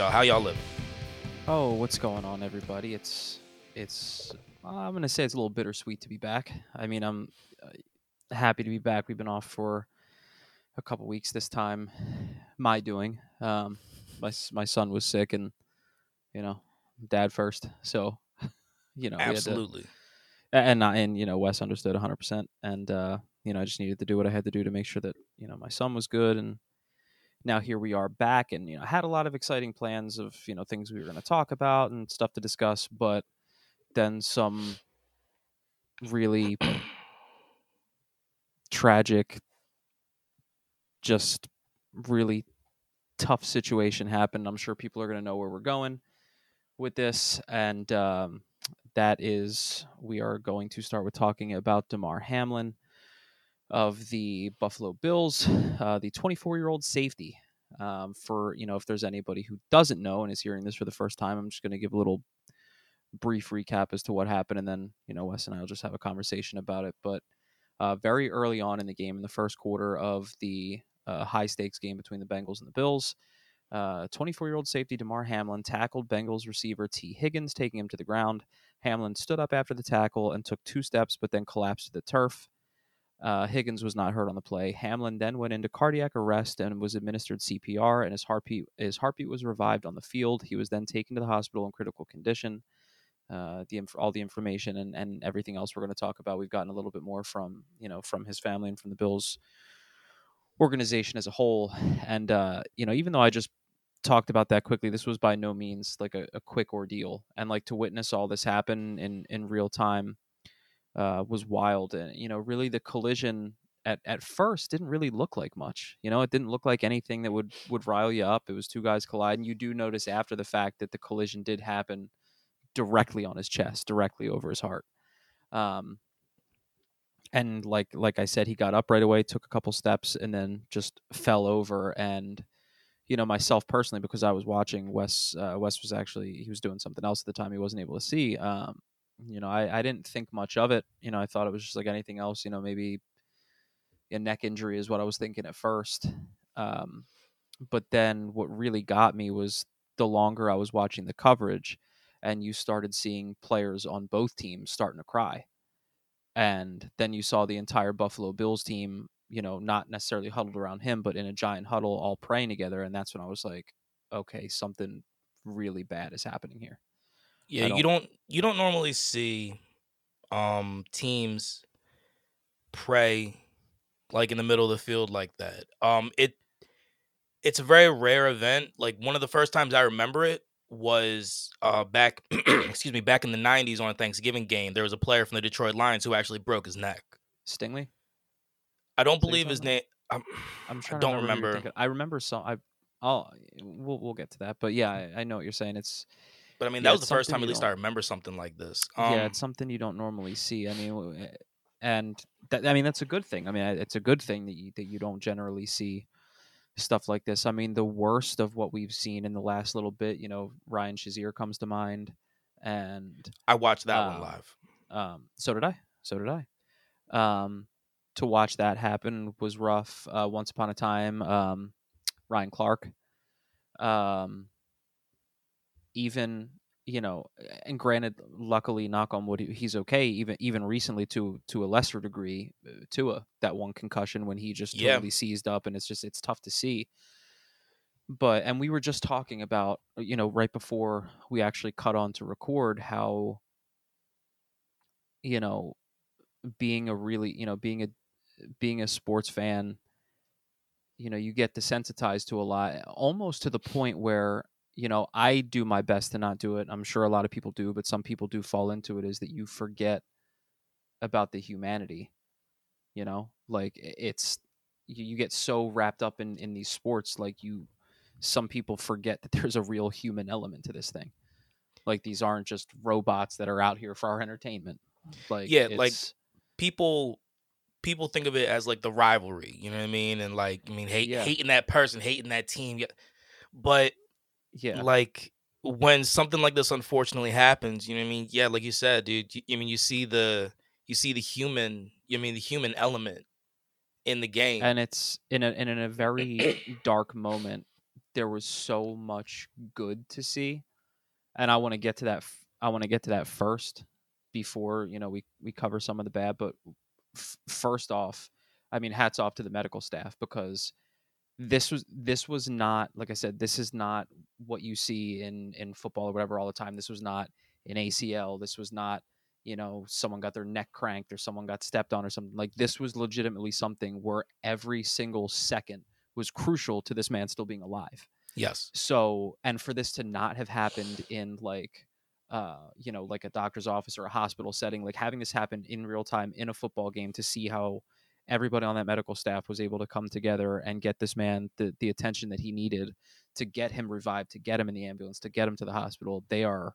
y'all? How y'all living? Oh, what's going on, everybody? It's it's. I'm gonna say it's a little bittersweet to be back. I mean, I'm uh, happy to be back. We've been off for a couple weeks this time. My doing. Um, my my son was sick, and you know, dad first. So, you know, had to- Absolutely. and I- and you know Wes understood 100 percent and uh you know I just needed to do what I had to do to make sure that you know my son was good and now here we are back and you know had a lot of exciting plans of you know things we were going to talk about and stuff to discuss but then some really tragic just really tough situation happened. I'm sure people are going to know where we're going with this and um that is we are going to start with talking about Damar Hamlin of the Buffalo Bills, uh, the 24 year old safety. Um, for you know, if there's anybody who doesn't know and is hearing this for the first time, I'm just going to give a little brief recap as to what happened, and then you know Wes and I will just have a conversation about it. But uh, very early on in the game, in the first quarter of the uh, high stakes game between the Bengals and the Bills, 24 year old safety Damar Hamlin tackled Bengals receiver Tee Higgins, taking him to the ground. Hamlin stood up after the tackle and took two steps, but then collapsed to the turf. Uh, Higgins was not hurt on the play. Hamlin then went into cardiac arrest and was administered CPR, and his heartbeat his heartbeat was revived on the field. He was then taken to the hospital in critical condition. Uh, the all the information and, and everything else we're going to talk about, we've gotten a little bit more from you know from his family and from the Bills organization as a whole. And uh, you know, even though I just talked about that quickly, this was by no means like a, a quick ordeal, and like to witness all this happen in in real time uh, was wild. And you know, really, the collision at at first didn't really look like much. You know, it didn't look like anything that would would rile you up. It was two guys colliding. You do notice after the fact that the collision did happen directly on his chest, directly over his heart. Um, and like like I said, he got up right away, took a couple steps, and then just fell over. And you know, myself personally, because I was watching Wes. Uh, Wes was actually he was doing something else at the time. He wasn't able to see. Um, you know, I, I didn't think much of it. You know, I thought it was just like anything else. You know, maybe a neck injury is what I was thinking at first. Um, but then what really got me was the longer I was watching the coverage, and you started seeing players on both teams starting to cry and then you saw the entire Buffalo Bills team, you know, not necessarily huddled around him, but in a giant huddle, all praying together. And that's when I was like, okay, something really bad is happening here. Yeah, I you don't you don't normally see um teams pray like in the middle of the field like that. Um it it's a very rare event. Like one of the first times I remember it was uh back excuse me, back in the 90s on a Thanksgiving game. There was a player from the Detroit Lions who actually broke his neck. Stingley, I don't believe his name I'm, I'm I trying. don't to remember. remember. I remember some. I, I'll. We'll we'll get to that. But yeah, I, I know what you're saying. It's But I mean, Yeah, that was the first time, at least, I remember something like this. Um, yeah, it's something you don't normally see. I mean, eh, and that, I mean that's a good thing. I mean, it's a good thing that you, that you don't generally see stuff like this. I mean, the worst of what we've seen in the last little bit, you know, Ryan Shazier comes to mind, and I watched that one um, live. um, so did I. So did I. Um, to watch that happen was rough. Uh, once upon a time, um, Ryan Clark. Um, even you know, and granted, luckily, knock on wood, he's okay. Even even recently, to to a lesser degree, uh, Tua that one concussion when he just Yeah. totally seized up, and it's just it's tough to see. But and we were just talking about you know right before we actually cut on to record how you know being a really you know being a being a sports fan you know you get desensitized to a lot almost to the point where you know i do my best to not do it i'm sure a lot of people do but some people do fall into it is that you forget about the humanity you know like it's you, you get so wrapped up in in these sports like you some people forget that there's a real human element to this thing like these aren't just robots that are out here for our entertainment like Yeah, like, people people think of it as like the rivalry, you know what I mean? And like, I mean, hate, Yeah. hating that person, hating that team. Yeah. But yeah like when something like this unfortunately happens, you know what I mean? Yeah, like you said, dude. You, I mean, you see the you see the human. You mean the human element in the game. and it's in a in a very dark moment there was so much good to see, and I want to get to that. I want to get to that first before you know we we cover some of the bad. But f- first off, I mean, hats off to the medical staff because this was this was not like I said. This is not what you see in in football or whatever all the time. This was not an ACL. This was not you know someone got their neck cranked or someone got stepped on or something like this was legitimately something where every single second was crucial to this man still being alive Yes. so and for this to not have happened in like uh you know like a doctor's office or a hospital setting like having this happen in real time in a football game to see how everybody on that medical staff was able to come together and get this man the, the attention that he needed to get him revived to get him in the ambulance to get him to the hospital. They are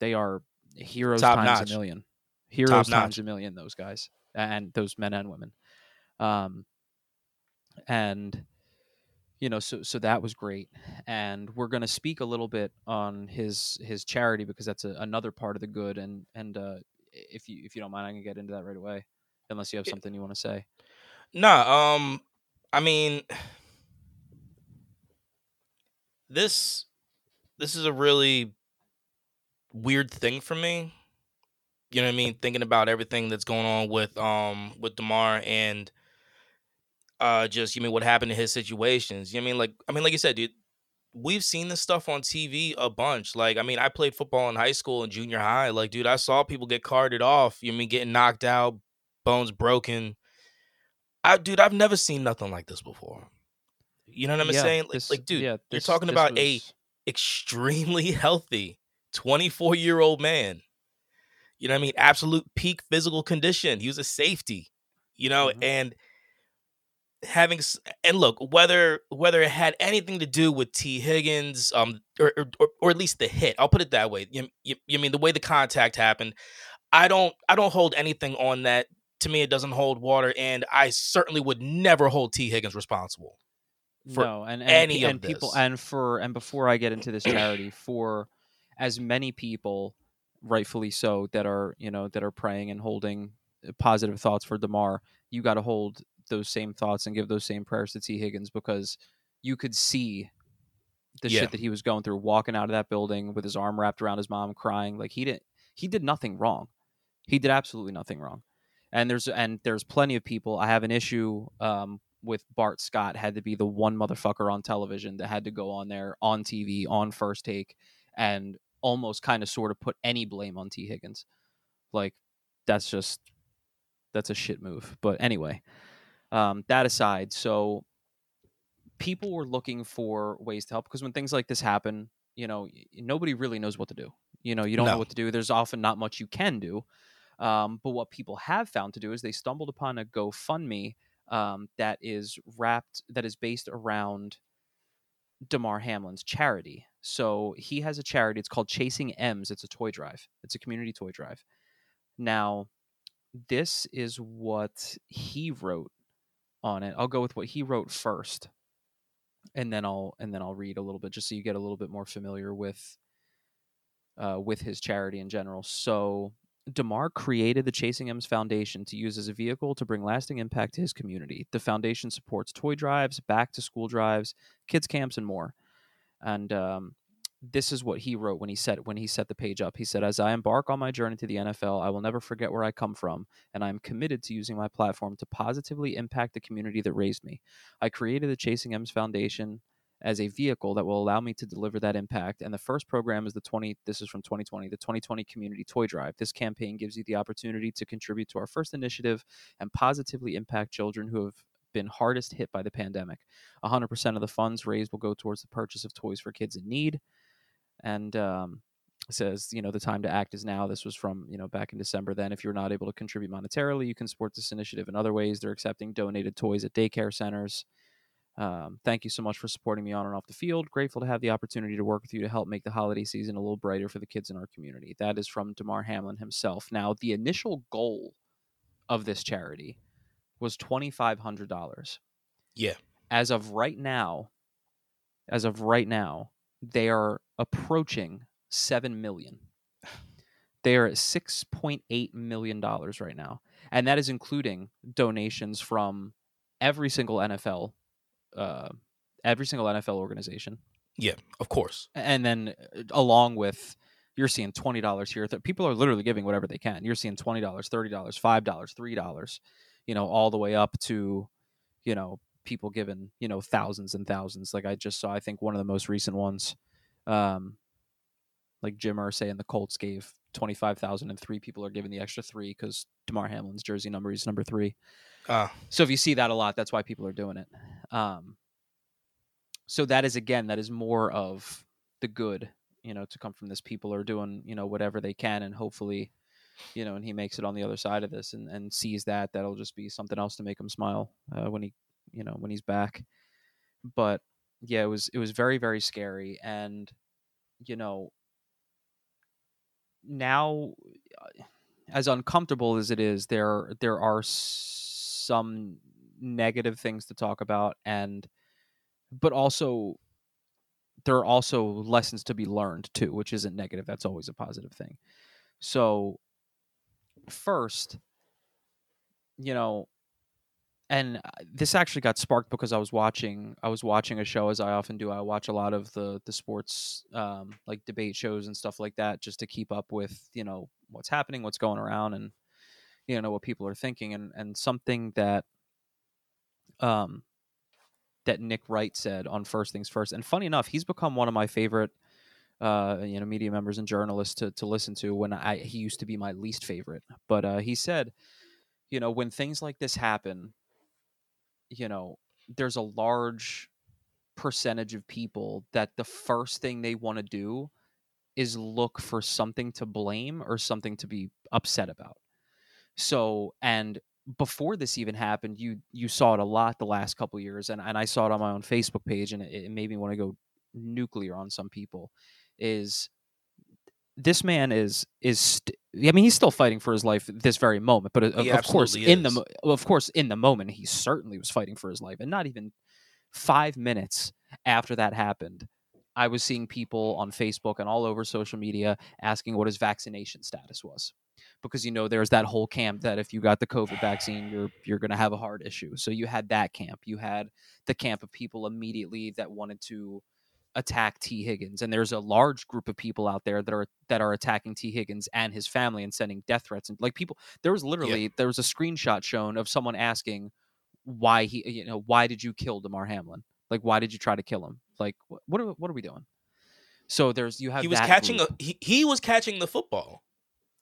they are heroes Top times notch. a million. Heroes Top times notch. a million those guys and those men and women. Um and you know so so that was great. And we're going to speak a little bit on his his charity because that's a, another part of the good and and uh if you if you don't mind i can get into that right away unless you have something you want to say Nah, um, I mean, this this is a really weird thing for me. You know what I mean? Thinking about everything that's going on with um with Damar and uh just you mean what happened in his situations. You know what I mean? Like I mean, like you said, dude, we've seen this stuff on TV a bunch. Like, I mean, I played football in high school and junior high. Like, dude, I saw people get carted off. You know I mean getting knocked out, bones broken. I dude, I've never seen nothing like this before. You know what I'm Yeah, saying? Like, this- like, dude, yeah, you're talking this about a extremely healthy 24 year old man. You know what I mean? Absolute peak physical condition. He was a safety, you know, Mhm. and having s- and look whether whether it had anything to do with Tee Higgins um or or, or- or at least the hit I'll put it that way you, you, you mean the way the contact happened I don't I don't hold anything on that to me it doesn't hold water and I certainly would never hold Tee Higgins responsible for no and and, any pe- of and people this. and for and before i get into this charity for as many people rightfully so that are you know that are praying and holding uh, positive thoughts for damar you got to hold those same thoughts and give those same prayers to tee higgins because you could see the Yeah. shit that he was going through walking out of that building with his arm wrapped around his mom crying like he didn't he did nothing wrong he did absolutely nothing wrong and there's and there's plenty of people. I have an issue um, with bart scott had to be the one motherfucker on television that had to go on there on tv on first take and almost kind of sort of put any blame on tee Higgins. Like that's just that's a shit move. But anyway um, that aside so people were looking for ways to help because when things like this happen you know nobody really knows what to do. You know you don't know what to do. There's often not much you can do um, but what people have found to do is they stumbled upon a gofundme um, that is wrapped that is based around Damar Hamlin's charity. So he has a charity. It's called Chasing M's. It's a toy drive. It's a community toy drive. Now, this is what he wrote on it. I'll go with what he wrote first, and then I'll and then I'll read a little bit just so you get a little bit more familiar with uh, with his charity in general. So Damar created the Chasing M's Foundation to use as a vehicle to bring lasting impact to his community. The foundation supports toy drives, back to school drives, kids camps, and more. And um, this is what he wrote when he set when he set the page up. He said, "As I embark on my journey to the NFL, I will never forget where I come from, and I am committed to using my platform to positively impact the community that raised me. I created the Chasing M's Foundation." As a vehicle that will allow me to deliver that impact. And the first program is the 20, this is from 2020, the 2020 Community Toy Drive. This campaign gives you the opportunity to contribute to our first initiative and positively impact children who have been hardest hit by the pandemic. 100% of the funds raised will go towards the purchase of toys for kids in need. And um, says, you know, the time to act is now. This was from, you know, back in December. Then, if you're not able to contribute monetarily, you can support this initiative in other ways. They're accepting donated toys at daycare centers. Um, thank you so much for supporting me on and off the field. Grateful to have the opportunity to work with you to help make the holiday season a little brighter for the kids in our community. That is from Damar Hamlin himself. Now, the initial goal of this charity was $2,500 Yeah. as of right now, as of right now, they are approaching seven million. They are at six point eight million dollars right now, and that is including donations from every single NFL, uh, every single NFL organization. Yeah, of course. And then uh, along with you're seeing twenty dollars here. People are literally giving whatever they can. You're seeing twenty dollars, thirty dollars, five dollars, three dollars, you know, all the way up to, you know, people giving, you know, thousands and thousands. Like I just saw, I think one of the most recent ones, um, like Jim Irsay and the Colts gave twenty five thousand, and three people are giving the extra three because Damar Hamlin's jersey number is number three. Uh, so if you see that a lot, that's why people are doing it. Um, so that is again, that is more of the good, you know, to come from this. People are doing, you know, whatever they can, and hopefully, you know, and he makes it on the other side of this and, and sees that. That'll just be something else to make him smile uh, when he, you know, when he's back. But yeah, it was it was very very scary, and you know, now as uncomfortable as it is, there there are some negative things to talk about, and but also there are also lessons to be learned too, which isn't negative. That's always a positive thing. So first, you know, and uh, this actually got sparked because I was watching I was watching a show as I often do. I watch a lot of the the sports um, like debate shows and stuff like that just to keep up with you know what's happening, what's going around, and you know what people are thinking. And and something that um that Nick Wright said on First Things First. And funny enough, he's become one of my favorite uh, you know media members and journalists to to listen to. When I he used to be my least favorite, but uh, he said, you know, when things like this happen you know, there's a large percentage of people that the first thing they want to do is look for something to blame or something to be upset about. So, and before this even happened, you you saw it a lot the last couple years, and, and I saw it on my own Facebook page, and it, it made me want to go nuclear on some people. Is this man is is st- I mean he's still fighting for his life this very moment but uh, of, of course is. in the of course in the moment he certainly was fighting for his life and not even 5 minutes after that happened I was seeing people on Facebook and all over social media asking what his vaccination status was because you know there's that whole camp that if you got the covid vaccine you're you're going to have a heart issue so you had that camp you had the camp of people immediately that wanted to attack Tee Higgins, and there's a large group of people out there that are that are attacking Tee Higgins and his family and sending death threats and like people. There was literally yeah. there was a screenshot shown of someone asking why he you know why did you kill Damar Hamlin? Like why did you try to kill him? Like what what are, what are we doing? So there's you have he was catching group. a he, he was catching the football.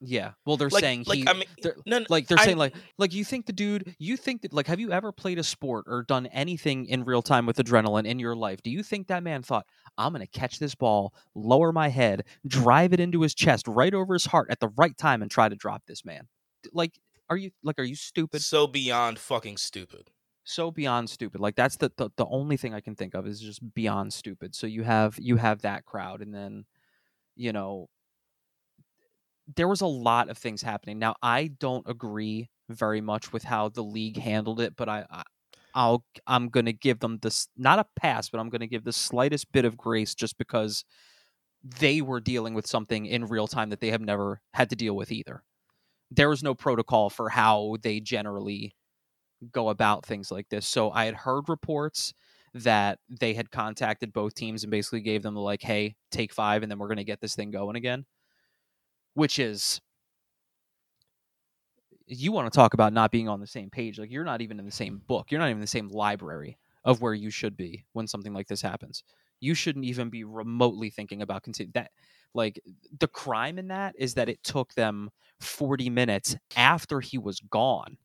Yeah. Well, they're like, saying like, he, I mean, they're, no, no, like they're I, saying like like you think the dude, you think that like have you ever played a sport or done anything in real time with adrenaline in your life? Do you think that man thought I'm going to catch this ball, lower my head, drive it into his chest, right over his heart at the right time, and try to drop this man? Like, are you like are you stupid? So beyond fucking stupid. So beyond stupid. Like that's the, the the only thing I can think of is just beyond stupid. So you have you have that crowd, and then you know there was a lot of things happening. Now, I don't agree very much with how the league handled it, but I, I I'll I'm going to give them this not a pass, but I'm going to give the slightest bit of grace just because they were dealing with something in real time that they have never had to deal with either. There was no protocol for how they generally go about things like this. So I had heard reports that they had contacted both teams and basically gave them like, "Hey, take 5 and then we're going to get this thing going again." Which is you want to talk about not being on the same page like you're not even in the same book you're not even in the same library of where you should be when something like this happens. You shouldn't even be remotely thinking about continue that like the crime in that is that it took them 40 minutes after he was gone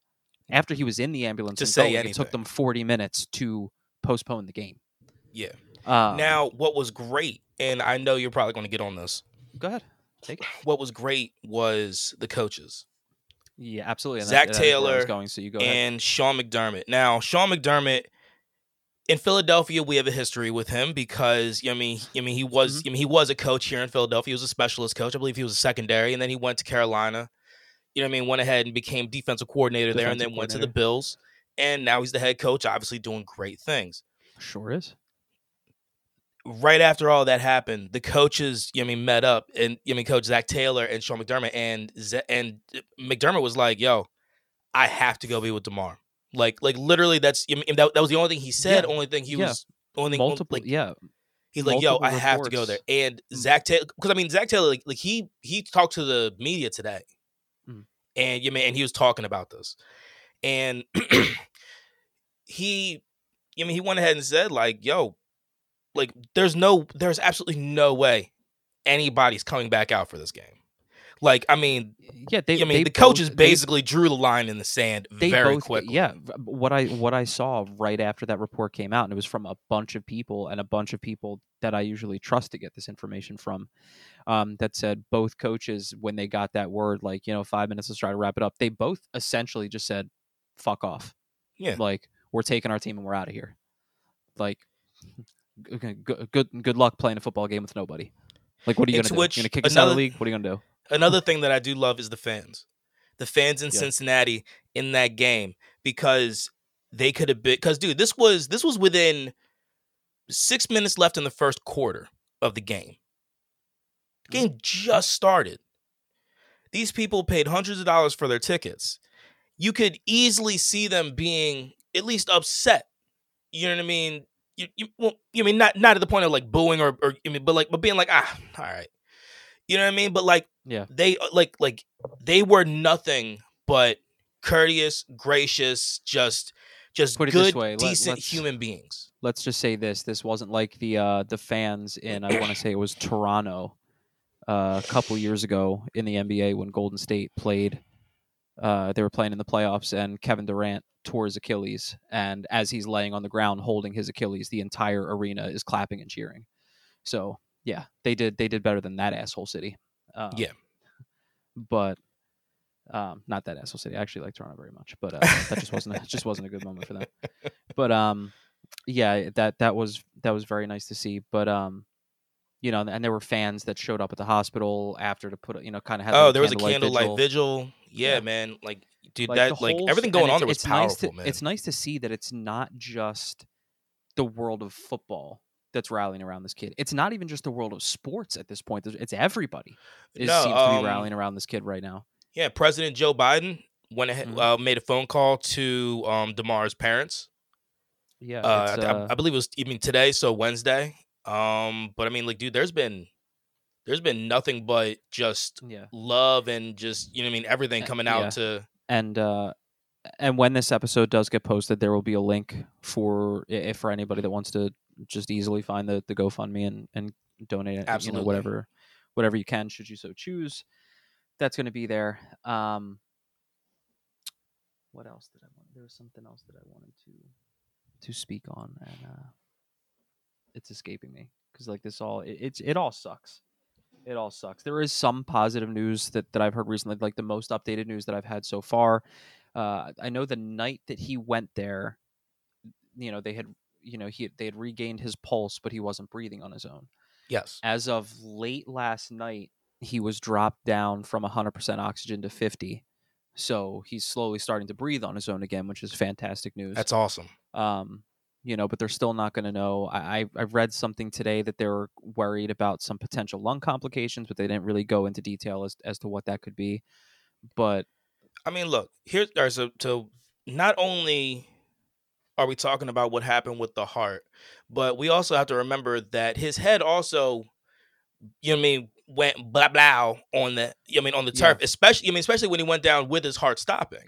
after he was in the ambulance to say going, it took them 40 minutes to postpone the game. Yeah. Uh, now what was great and i know you're probably going to get on this go ahead Take it. What was great was the coaches. Yeah, absolutely. And Zac that, Taylor going, so you go and ahead. Sean McDermott. Now, Sean McDermott in Philadelphia, we have a history with him because I mean, I mean, he was, mm-hmm. I mean, he was a coach here in Philadelphia. He was a specialist coach. I believe he was a secondary, and then he went to Carolina. You know, what I mean, went ahead and became defensive coordinator defensive there, and then went to the Bills, and now he's the head coach. Obviously, doing great things. Sure is right after all that happened, the coaches, you know, I mean, met up, and you know, I mean, Coach Zac Taylor and Sean McDermott, and Z- and McDermott was like, "Yo, I have to go be with Damar." Like, like literally, that's I mean, that, that was the only thing he said. Yeah. Only thing he yeah. was only multiple, like yeah, he's like, yo, I have to go there. And Mm. Zac Taylor, because I mean Zac Taylor, like, like he he talked to the media today, Mm. and you mean and he was talking about this, and he, I mean, he went ahead and said like, yo, like there's no, there's absolutely no way anybody's coming back out for this game. Like, I mean, yeah. They, I mean, they the coaches both- they- basically drew the line in the sand they very both quickly. yeah what i what i saw right after that report came out and it was from a bunch of people and a bunch of people that i usually trust to get this information from um, that said both coaches when they got that word like you know five minutes let's try to wrap it up they both essentially just said fuck off Yeah. like we're taking our team and we're out of here like good, good good luck playing a football game with nobody like what are you gonna do which you gonna kick us out of another- the league what are you gonna do another thing that I do love is the fans. The fans in Yeah. Cincinnati in that game because they could have been because dude, this was this was within six minutes left in the first quarter of the game. The game just started. These people paid hundreds of dollars for their tickets. You could easily see them being at least upset. You know what I mean? You, you, well, you mean not not at the point of like booing or, or I mean, but like but being like ah, all right. You know what I mean? But like yeah they uh, like like they were nothing but courteous, gracious, just just Put it this good, way, let- decent human beings. let's just say this this wasn't like the uh the fans in i want to say it was toronto uh, a couple years ago in the nba when golden state played uh they were playing in the playoffs and kevin durant tore his achilles and as he's laying on the ground holding his achilles the entire arena is clapping and cheering so yeah they did they did better than that asshole city um, Yeah. but um, not that asshole city. I actually like Toronto very much, but uh, that just wasn't a, just wasn't a good moment for them. But um, yeah, that that was that was very nice to see. But um, you know, and there were fans that showed up at the hospital after to put, you know, kind of had. Oh, like there was a candlelight candlelight vigil. Yeah, Yeah. man. Like, dude, Like, that like everything going on it's- there was it's nice to, man. It's nice to see that it's not just the world of football that's rallying around this kid. It's not even just the world of sports at this point. It's everybody is, No, seems to um, be rallying around this kid right now. yeah, President Joe Biden went ahead, Mhm. uh, made a phone call to um Damar's parents. Yeah, Uh, it's, I, I- uh, I believe it was even today, so Wednesday. Um, but I mean, like, dude, there's been there's been nothing but just yeah. love and just you know what I mean everything Uh, coming out yeah. to and uh and when this episode does get posted there will be a link for if for anybody that wants to just easily find the the GoFundMe and and donate it, you Absolutely. know whatever whatever you can should you so choose that's going to be there um what else did I want there was something else that I wanted to to speak on and uh it's escaping me cuz like this all it, it's it all sucks it all sucks. There is some positive news that, that I've heard recently, like the most updated news that I've had so far. Uh, I know the night that he went there, you know, they had, you know, he they had regained his pulse, but he wasn't breathing on his own. yes. As of late last night, he was dropped down from 100% oxygen to 50. So he's slowly starting to breathe on his own again, which is fantastic news That's awesome. um, you know, but they're still not going to know. I, I read something today that they were worried about some potential lung complications, but they didn't really go into detail as as to what that could be. But I mean, look, here. right, so so not only are we talking about what happened with the heart, but we also have to remember that his head also, you know what I mean, went blah blah on the you know I mean on the Yeah. turf, especially I mean, especially when he went down with his heart stopping.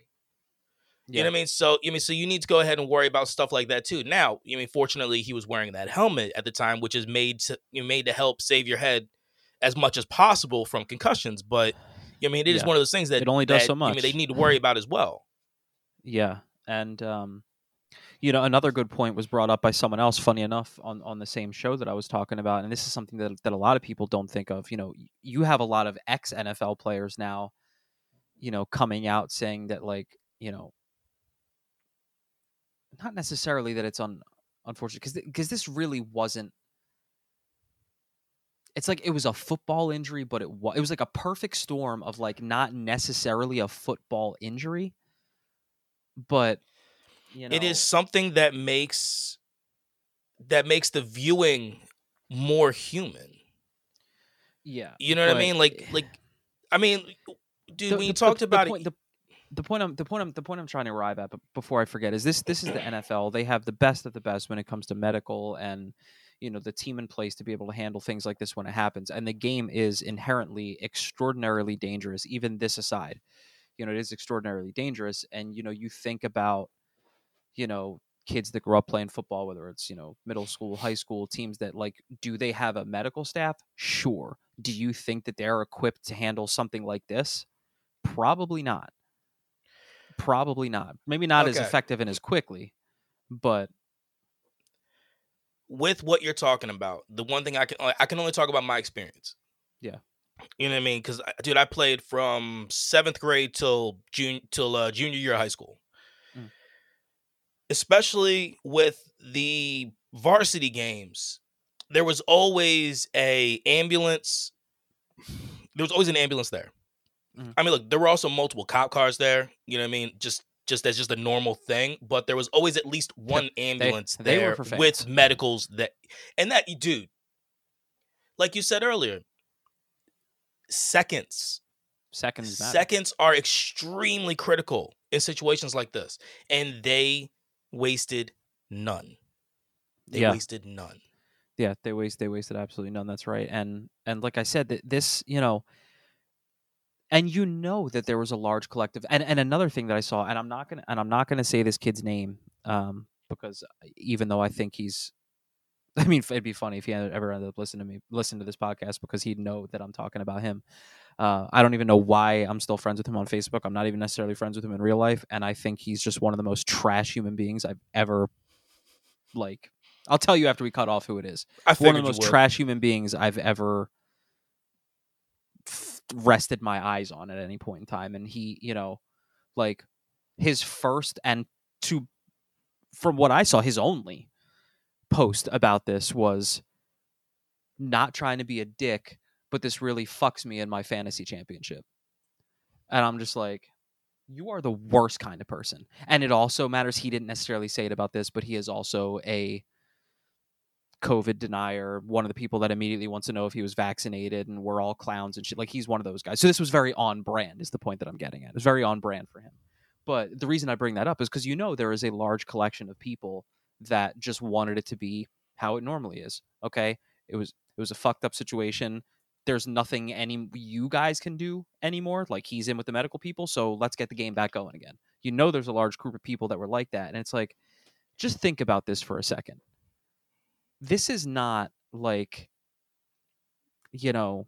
You know what I mean? So you mean so you need to go ahead and worry about stuff like that too. Now, you mean fortunately he was wearing that helmet at the time, which is made to you know, made to help save your head as much as possible from concussions. But I mean, it is Yeah. one of those things that It only does that, so much. I mean, they need to worry about as well. yeah, and um, you know, another good point was brought up by someone else. Funny enough, on on the same show that I was talking about, and this is something that that a lot of people don't think of. You know, you have a lot of ex NFL players now, you know, coming out saying that like you know not necessarily that it's un unfortunate because because this really wasn't. It's like it was a football injury, but it was it was like a perfect storm of like not necessarily a football injury, but you know It is something that makes that makes the viewing more human. yeah. You know what I mean? Like eh like I mean, dude, the- you the- talked the about point, it, the, point I'm the point I'm the point I'm trying to arrive at, but before I forget, is this this is the NFL. They have the best of the best when it comes to medical and you know the team in place to be able to handle things like this when it happens. And the game is inherently extraordinarily dangerous. Even this aside, you know it is extraordinarily dangerous. And you know you think about you know kids that grow up playing football, whether it's you know middle school, high school teams that like, do they have a medical staff? Sure. Do you think that they're equipped to handle something like this? Probably not. Probably not. Maybe not as effective and as quickly, but with what you're talking about, the one thing I can I can only talk about my experience. Yeah. You know what I mean? Because dude, I played from seventh grade till June till uh, junior year of high school. Mm. Especially with the varsity games, there was always a ambulance. There was always an ambulance there. Mhm. I mean, look, there were also multiple cop cars there. You know what I mean? Just just as just a normal thing, but there was always at least one ambulance they there for with medicals that and that dude, like you said earlier, seconds seconds matter. seconds are extremely critical in situations like this, and they wasted none. They Yeah. wasted none. yeah they waste they wasted absolutely none that's right and and like i said that this you know and you know that there was a large collective and and another thing that i saw and i'm not gonna and i'm not gonna say this kid's name um because even though i think he's i mean it'd be funny if he ever ended up listening to me listen to this podcast because he'd know that i'm talking about him. Uh, i don't even know why i'm still friends with him on facebook. I'm not even necessarily friends with him in real life and i think he's just one of the most trash human beings i've ever like i'll tell you after we cut off who it is. I one of the most trash human beings I've ever rested my eyes on at any point in time. And he, you know, like his first and to, from what I saw, his only post about this was not trying to be a dick, but this really fucks me in my fantasy championship. And I'm just like, you are the worst kind of person. And it also matters. He didn't necessarily say it about this, but he is also a COVID denier, one of the people that immediately wants to know if he was vaccinated and we're all clowns and shit. Like he's one of those guys. So this was very on brand, is the point that I'm getting at. It was very on brand for him. But the reason I bring that up is because you know there is a large collection of people that just wanted it to be how it normally is. Okay. It was it was a fucked up situation. There's nothing any you guys can do anymore. Like he's in with the medical people, so let's get the game back going again. You know there's a large group of people that were like that. And it's like, just think about this for a second this is not like you know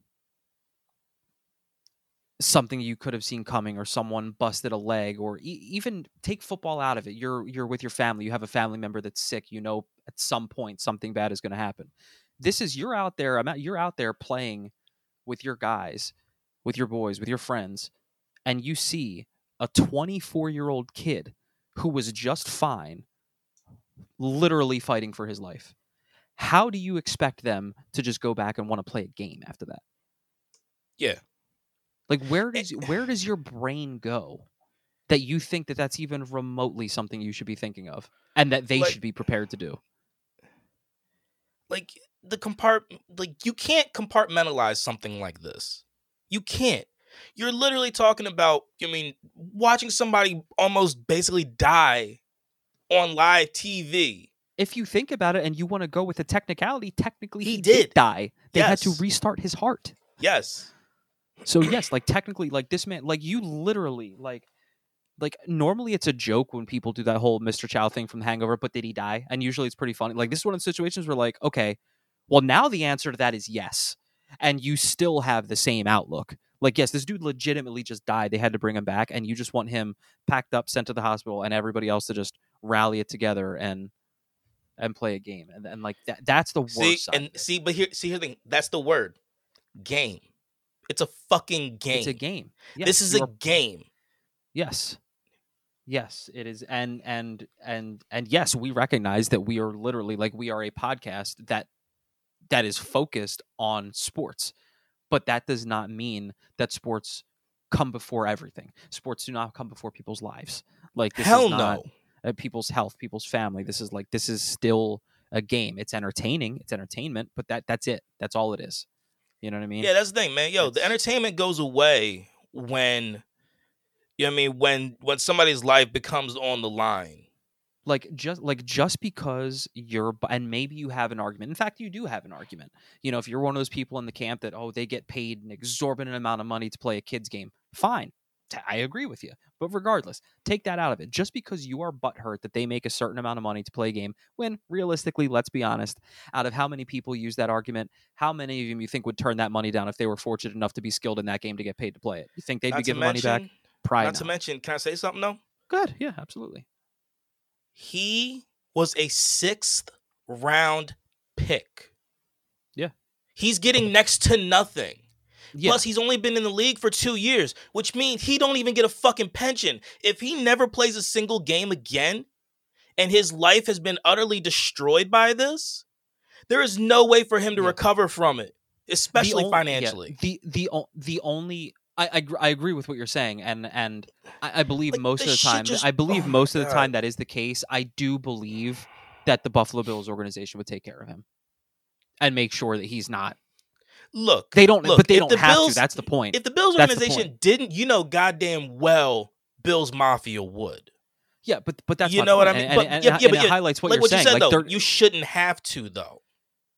something you could have seen coming or someone busted a leg or e- even take football out of it. You're you're with your family. You have a family member that's sick. You know at some point something bad is going to happen. This is you're out there I'm out, you're out there playing with your guys with your boys with your friends and you see a 24 year old kid who was just fine literally fighting for his life how do you expect them to just go back and want to play a game after that? Yeah. Like where eh, does eh, where does eh your brain go that you think that that's even remotely something you should be thinking of and that they Like- should be prepared to do? like the compart like you can't compartmentalize something like this. You can't. You're literally talking about, I mean, watching somebody almost basically die on live TV. If you think about it and you want to go with the technicality, technically He he, did. die. They had to restart his heart. Yes. So yes, like technically, like this man, like you literally, like, like normally it's a joke when people do that whole Mr. Chow thing from Hangover, but did he die? And usually it's pretty funny. Like this is one of the situations where, like, okay, well now the answer to that is yes, and you still have the same outlook. Like, yes, this dude legitimately just died. They had to bring him back, and you just want him packed up, sent to the hospital, and everybody else to just rally it together and and play a game. And, and like that, that's the worst. See, and see, but here, see, here thing. That's the word. Game. It's a fucking game. it's a game. Yes, this is a game. Yes. Yes, it is and and and and yes, we recognize that we are literally like we are a podcast that that is focused on sports. But that does not mean that sports come before everything. Sports do not come before people's lives. Like this Hell is not no. Uh, people's health, people's family. This is like this is still a game. It's entertaining, it's entertainment, but that that's it. That's all it is. You know what I mean? Yeah, that's the thing, man. Yo, the entertainment goes away when You know what I mean? When when somebody's life becomes on the line. like just like just because you're and maybe you have an argument in fact you do have an argument you know if you're one of those people in the camp that oh they get paid an exorbitant amount of money to play a kids game fine i agree with you but regardless take that out of it just because you are butthurt that they make a certain amount of money to play a game when realistically let's be honest out of how many people use that argument how many of them you think would turn that money down if they were fortunate enough to be skilled in that game to get paid to play it you think they'd Not be giving money back mention- probably Not to mention, can I say something though? good yeah absolutely He was a sixth round pick. Yeah. He's getting next to nothing. Yeah Plus, he's only been in the league for two years, which means he don't even get a fucking pension. If he never plays a single game again, and his life has been utterly destroyed by this, there is no way for him to Yeah. recover from it, especially on- yeah, financially. the the the only I, I I agree with what you're saying, and and I, I believe Like, most of the time just- I believe oh most of the time that is the case. I do believe that the Buffalo Bills organization would take care of him and make sure that he's not. Look, They don't, look, but they don't the have Bills, to. That's the point. If the Bills That's the organization didn't, you know, goddamn well, Bills Mafia would. yeah, but but that's you know what I mean? And, But- and, and, yeah, yeah, it but yeah, highlights what like you're what you saying. said like though, you shouldn't have to though.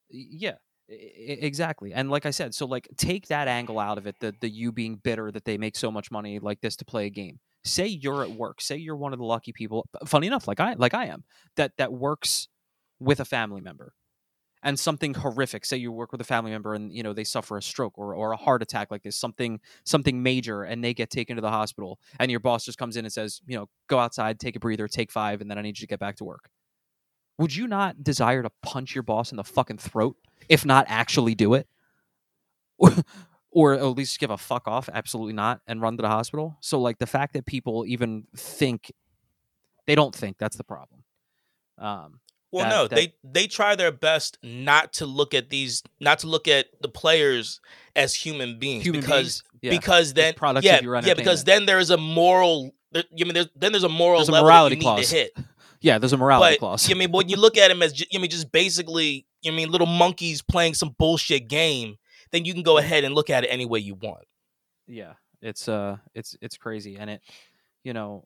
yeah exactly and like i said so like take that angle out of it the the you being bitter that they make so much money like this to play a game say you're at work say you're one of the lucky people funny enough like i like i am that that works with a family member and something horrific say you work with a family member and you know they suffer a stroke or, or a heart attack like this something something major and they get taken to the hospital and your boss just comes in and says you know go outside take a breather take five and then i need you to get back to work. Would you not desire to punch your boss in the fucking throat if not actually do it? Or, or at least give a fuck off absolutely not and run to the hospital? So like the fact that people even think they don't think that's the problem. Um Well, that- no, that- they they try their best not to look at these, not to look at the players as human beings, human because beings, yeah. because then products yeah yeah because then there is a moral. There, you mean there's, then there's a moral There's a morality clause. hit. yeah there's a morality but clause you mean when you look at him as you mean just basically you mean little monkeys playing some bullshit game, then you can go ahead and look at it any way you want. yeah it's uh it's it's crazy and it you know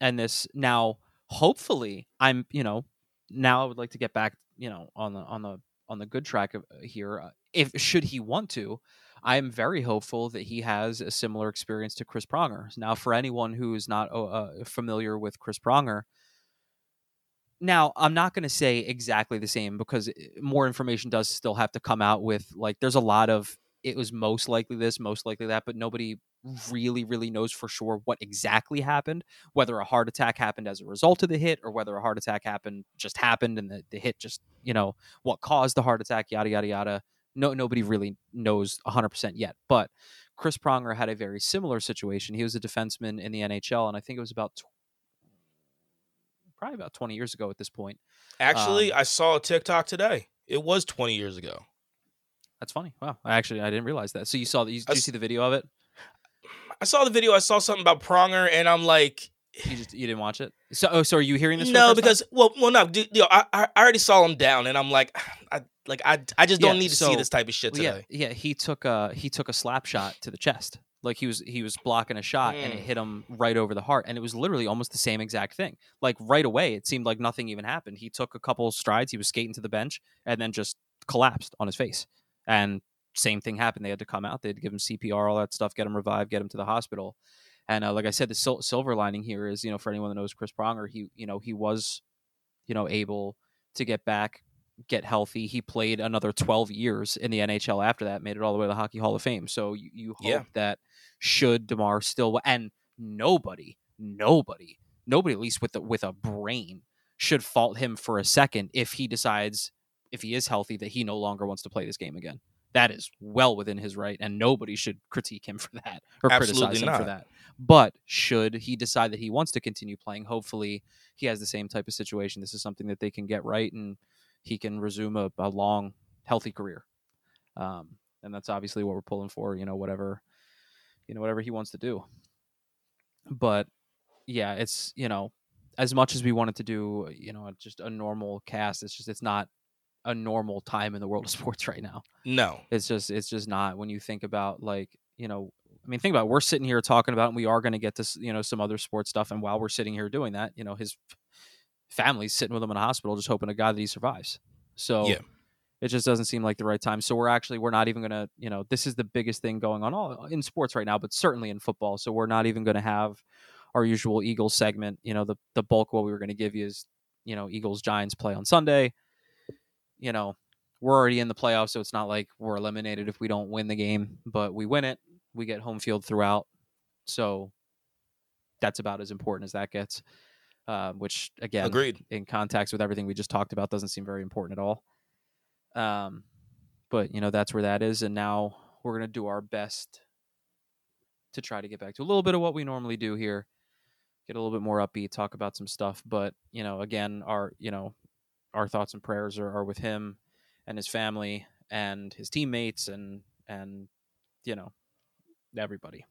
and this now hopefully i'm you know now i would like to get back you know on the on the on the good track of uh, here uh, if should he want to i am very hopeful that he has a similar experience to chris pronger. Now for anyone who is not uh, uh, familiar with chris pronger now i'm not going to say exactly the same because more information does still have to come out with like there's a lot of it was most likely this most likely that but nobody really really knows for sure what exactly happened whether a heart attack happened as a result of the hit or whether a heart attack happened just happened and the, the hit just you know what caused the heart attack yada yada yada. No nobody really knows 100% yet but chris pronger had a very similar situation. He was a defenseman in the nhl and i think it was about tw- probably about 20 years ago at this point Actually, Um, I saw a TikTok today. It was 20 years ago. that's funny. Wow. I actually i didn't realize that. So you saw the, you, did you see the video of it I saw the video. I saw something about Pronger, and I'm like, you just you didn't watch it so oh so are you hearing this no, time? because well, well, no, dude, you know, I, I already saw him down, and I'm like, I like I I just don't Yeah, need to so- see this type of shit Well, yeah, today. yeah. He took a he took a slap shot to the chest. Like he was he was blocking a shot and it Mm. hit him right over the heart, and it was literally almost the same exact thing. Like right away, it seemed like nothing even happened. He took a couple strides, he was skating to the bench, and then just collapsed on his face. And same thing happened. They had to come out. They had to give him CPR, all that stuff, get him revived, get him to the hospital. And uh, like I said, the sil- silver lining here is, you know, for anyone that knows Chris Pronger, he, you know, he was, you know, able to get back, get healthy. He played another 12 years in the NHL after that, made it all the way to the Hockey Hall of Fame. So you, you hope Yeah. that should Damar still and nobody, nobody, nobody at least with a, with a brain should fault him for a second if he decides if he is healthy that he no longer wants to play this game again. That is well within his right, and nobody should critique him for that or Absolutely criticize him for that. But should he decide that he wants to continue playing, hopefully he has the same type of situation. This is something that they can get right, and he can resume a, a long, healthy career. Um, and that's obviously what we're pulling for. You know, whatever, you know, whatever he wants to do. But yeah, it's you know, as much as we wanted to do, you know, just a normal cast, it's just it's not a normal time in the world of sports right now No, it's just it's just not when you think about like you know I mean, think about it. We're sitting here talking about, and we are going to get to you know some other sports stuff. And while we're sitting here doing that, you know, his family's sitting with him in a hospital, just hoping to God that he survives. So Yeah. it just doesn't seem like the right time. So we're actually we're not even going to you know this is the biggest thing going on all in sports right now, but certainly in football. So we're not even going to have our usual Eagles segment. You know, the the bulk of what we were going to give you is you know Eagles Giants play on Sunday. You know, we're already in the playoffs, so it's not like we're eliminated if we don't win the game, but we win it. We get home field throughout. So that's about as important as that gets. Uh, which again, Agreed. in context with everything we just talked about, doesn't seem very important at all. Um, but you know that's where that is, and now we're gonna do our best to try to get back to a little bit of what we normally do here, get a little bit more upbeat, talk about some stuff. But you know, again, our you know our thoughts and prayers are, are with him and his family and his teammates and and you know everybody.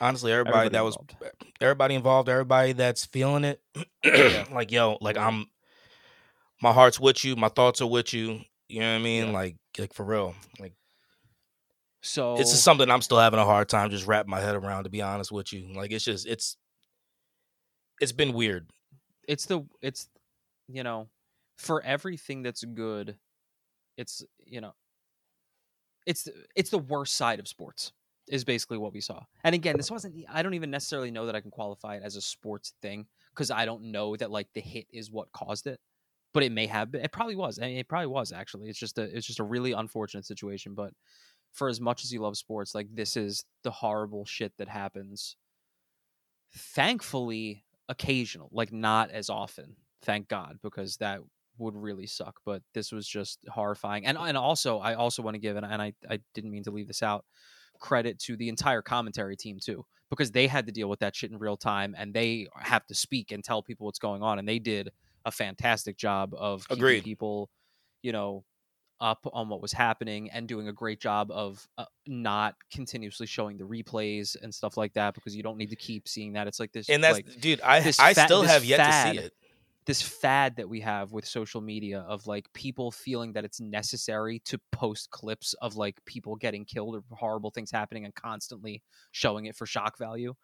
Honestly, everybody, Everybody that was everybody involved, everybody that's feeling it. Yeah. like yo, like I'm my heart's with you, my thoughts are with you. You know what I mean? Yeah. Like like for real. Like So it's just something I'm still having a hard time just wrapping my head around to be honest with you. Like it's just it's it's been weird. it's the it's you know for everything that's good it's you know it's it's the worst side of sports is basically what we saw. And again this wasn't i don't even necessarily know that i can qualify it as a sports thing because i don't know that like the hit is what caused it but it may have been it probably was I mean, it probably was actually. It's just a it's just a really unfortunate situation but for as much as you love sports like this is the horrible shit that happens thankfully occasional like not as often thank god because that would really suck but this was just horrifying and and also i also want to give and, and i i didn't mean to leave this out credit to the entire commentary team too because they had to deal with that shit in real time and they have to speak and tell people what's going on and they did a fantastic job of keeping Agreed. people you know up on what was happening and doing a great job of uh, not continuously showing the replays and stuff like that because you don't need to keep seeing that it's like this And that's like dude, I I fa- still have yet to see it. This fad that we have with social media of like people feeling that it's necessary to post clips of like people getting killed or horrible things happening and constantly showing it for shock value.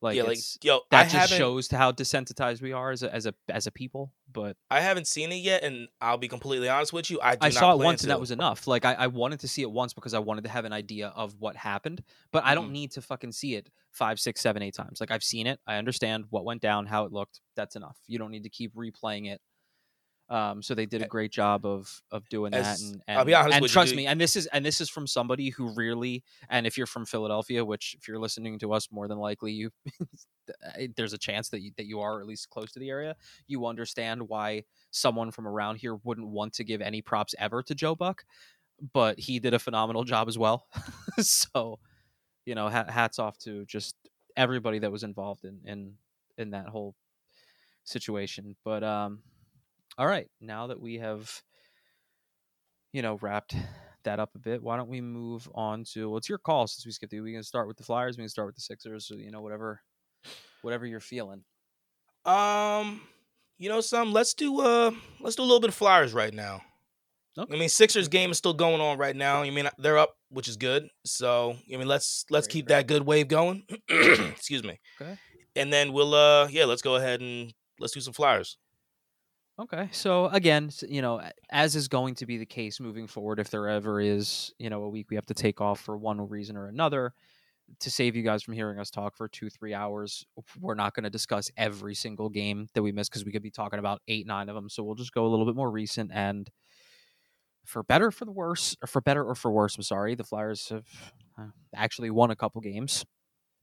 Like, yeah, like yo, I that just shows to how desensitized we are as a as a as a people. But I haven't seen it yet, and I'll be completely honest with you. I do I saw it once and that was enough. Like I, I wanted to see it once because I wanted to have an idea of what happened, but I don't Mhm. need to fucking see it five, six, seven, eight times. Like I've seen it, I understand what went down, how it looked. That's enough. You don't need to keep replaying it. Um, so they did a great job of of doing that, and, and I'll be honest and you, trust dude. me, and this is and this is from somebody who really, and if you're from Philadelphia, which if you're listening to us, more than likely you, there's a chance that you that you are at least close to the area, you understand why someone from around here wouldn't want to give any props ever to Joe Buck, but he did a phenomenal job as well. so, you know, ha- hats off to just everybody that was involved in in in that whole situation. But um, all right, now that we have, you know, wrapped that up a bit, why don't we move on to what's your call since we skipped it? We can start with the Flyers. We can start with the Sixers. So, you know, whatever, whatever you're feeling. Um, you know, some let's do uh let's do a little bit of Flyers right now. Okay. I mean, Sixers game is still going on right now. I mean, they're up, which is good. So, I mean, let's let's keep that good wave going. Excuse me. Okay. And then we'll uh yeah, let's go ahead and let's do some Flyers. Okay. So again, you know, as is going to be the case moving forward, if there ever is, you know, a week we have to take off for one reason or another, to save you guys from hearing us talk for two, three hours, we're not going to discuss every single game that we missed because we could be talking about eight, nine of them. So we'll just go a little bit more recent and for better, for the worse, or for better or for worse, I'm sorry, the Flyers have uh, actually won a couple games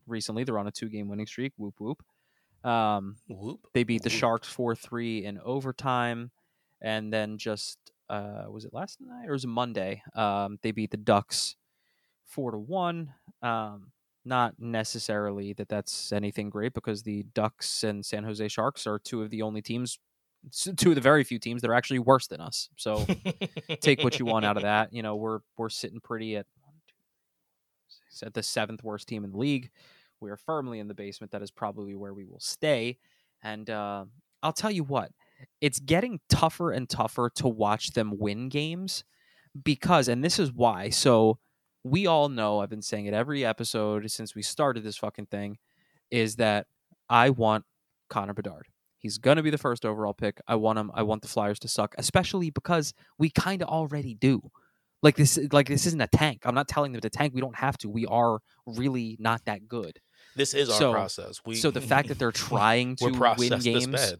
recently. They're on a two game winning streak. Whoop whoop. Um, Whoop. they beat the Whoop. Sharks four three in overtime, and then just uh, was it last night or was it Monday? Um, they beat the Ducks four to one. Um, not necessarily that that's anything great because the Ducks and San Jose Sharks are two of the only teams, two of the very few teams that are actually worse than us. So take what you want out of that. You know, we're we're sitting pretty at one, two, three, six, at the seventh worst team in the league. We are firmly in the basement. That is probably where we will stay. And uh, I'll tell you what, it's getting tougher and tougher to watch them win games because, and this is why. So we all know, I've been saying it every episode since we started this fucking thing, is that I want Connor Bedard. He's going to be the first overall pick. I want him. I want the Flyers to suck, especially because we kind of already do. Like this like this isn't a tank. I'm not telling them to tank. We don't have to. We are really not that good. This is our process. We so the fact that they're trying to win games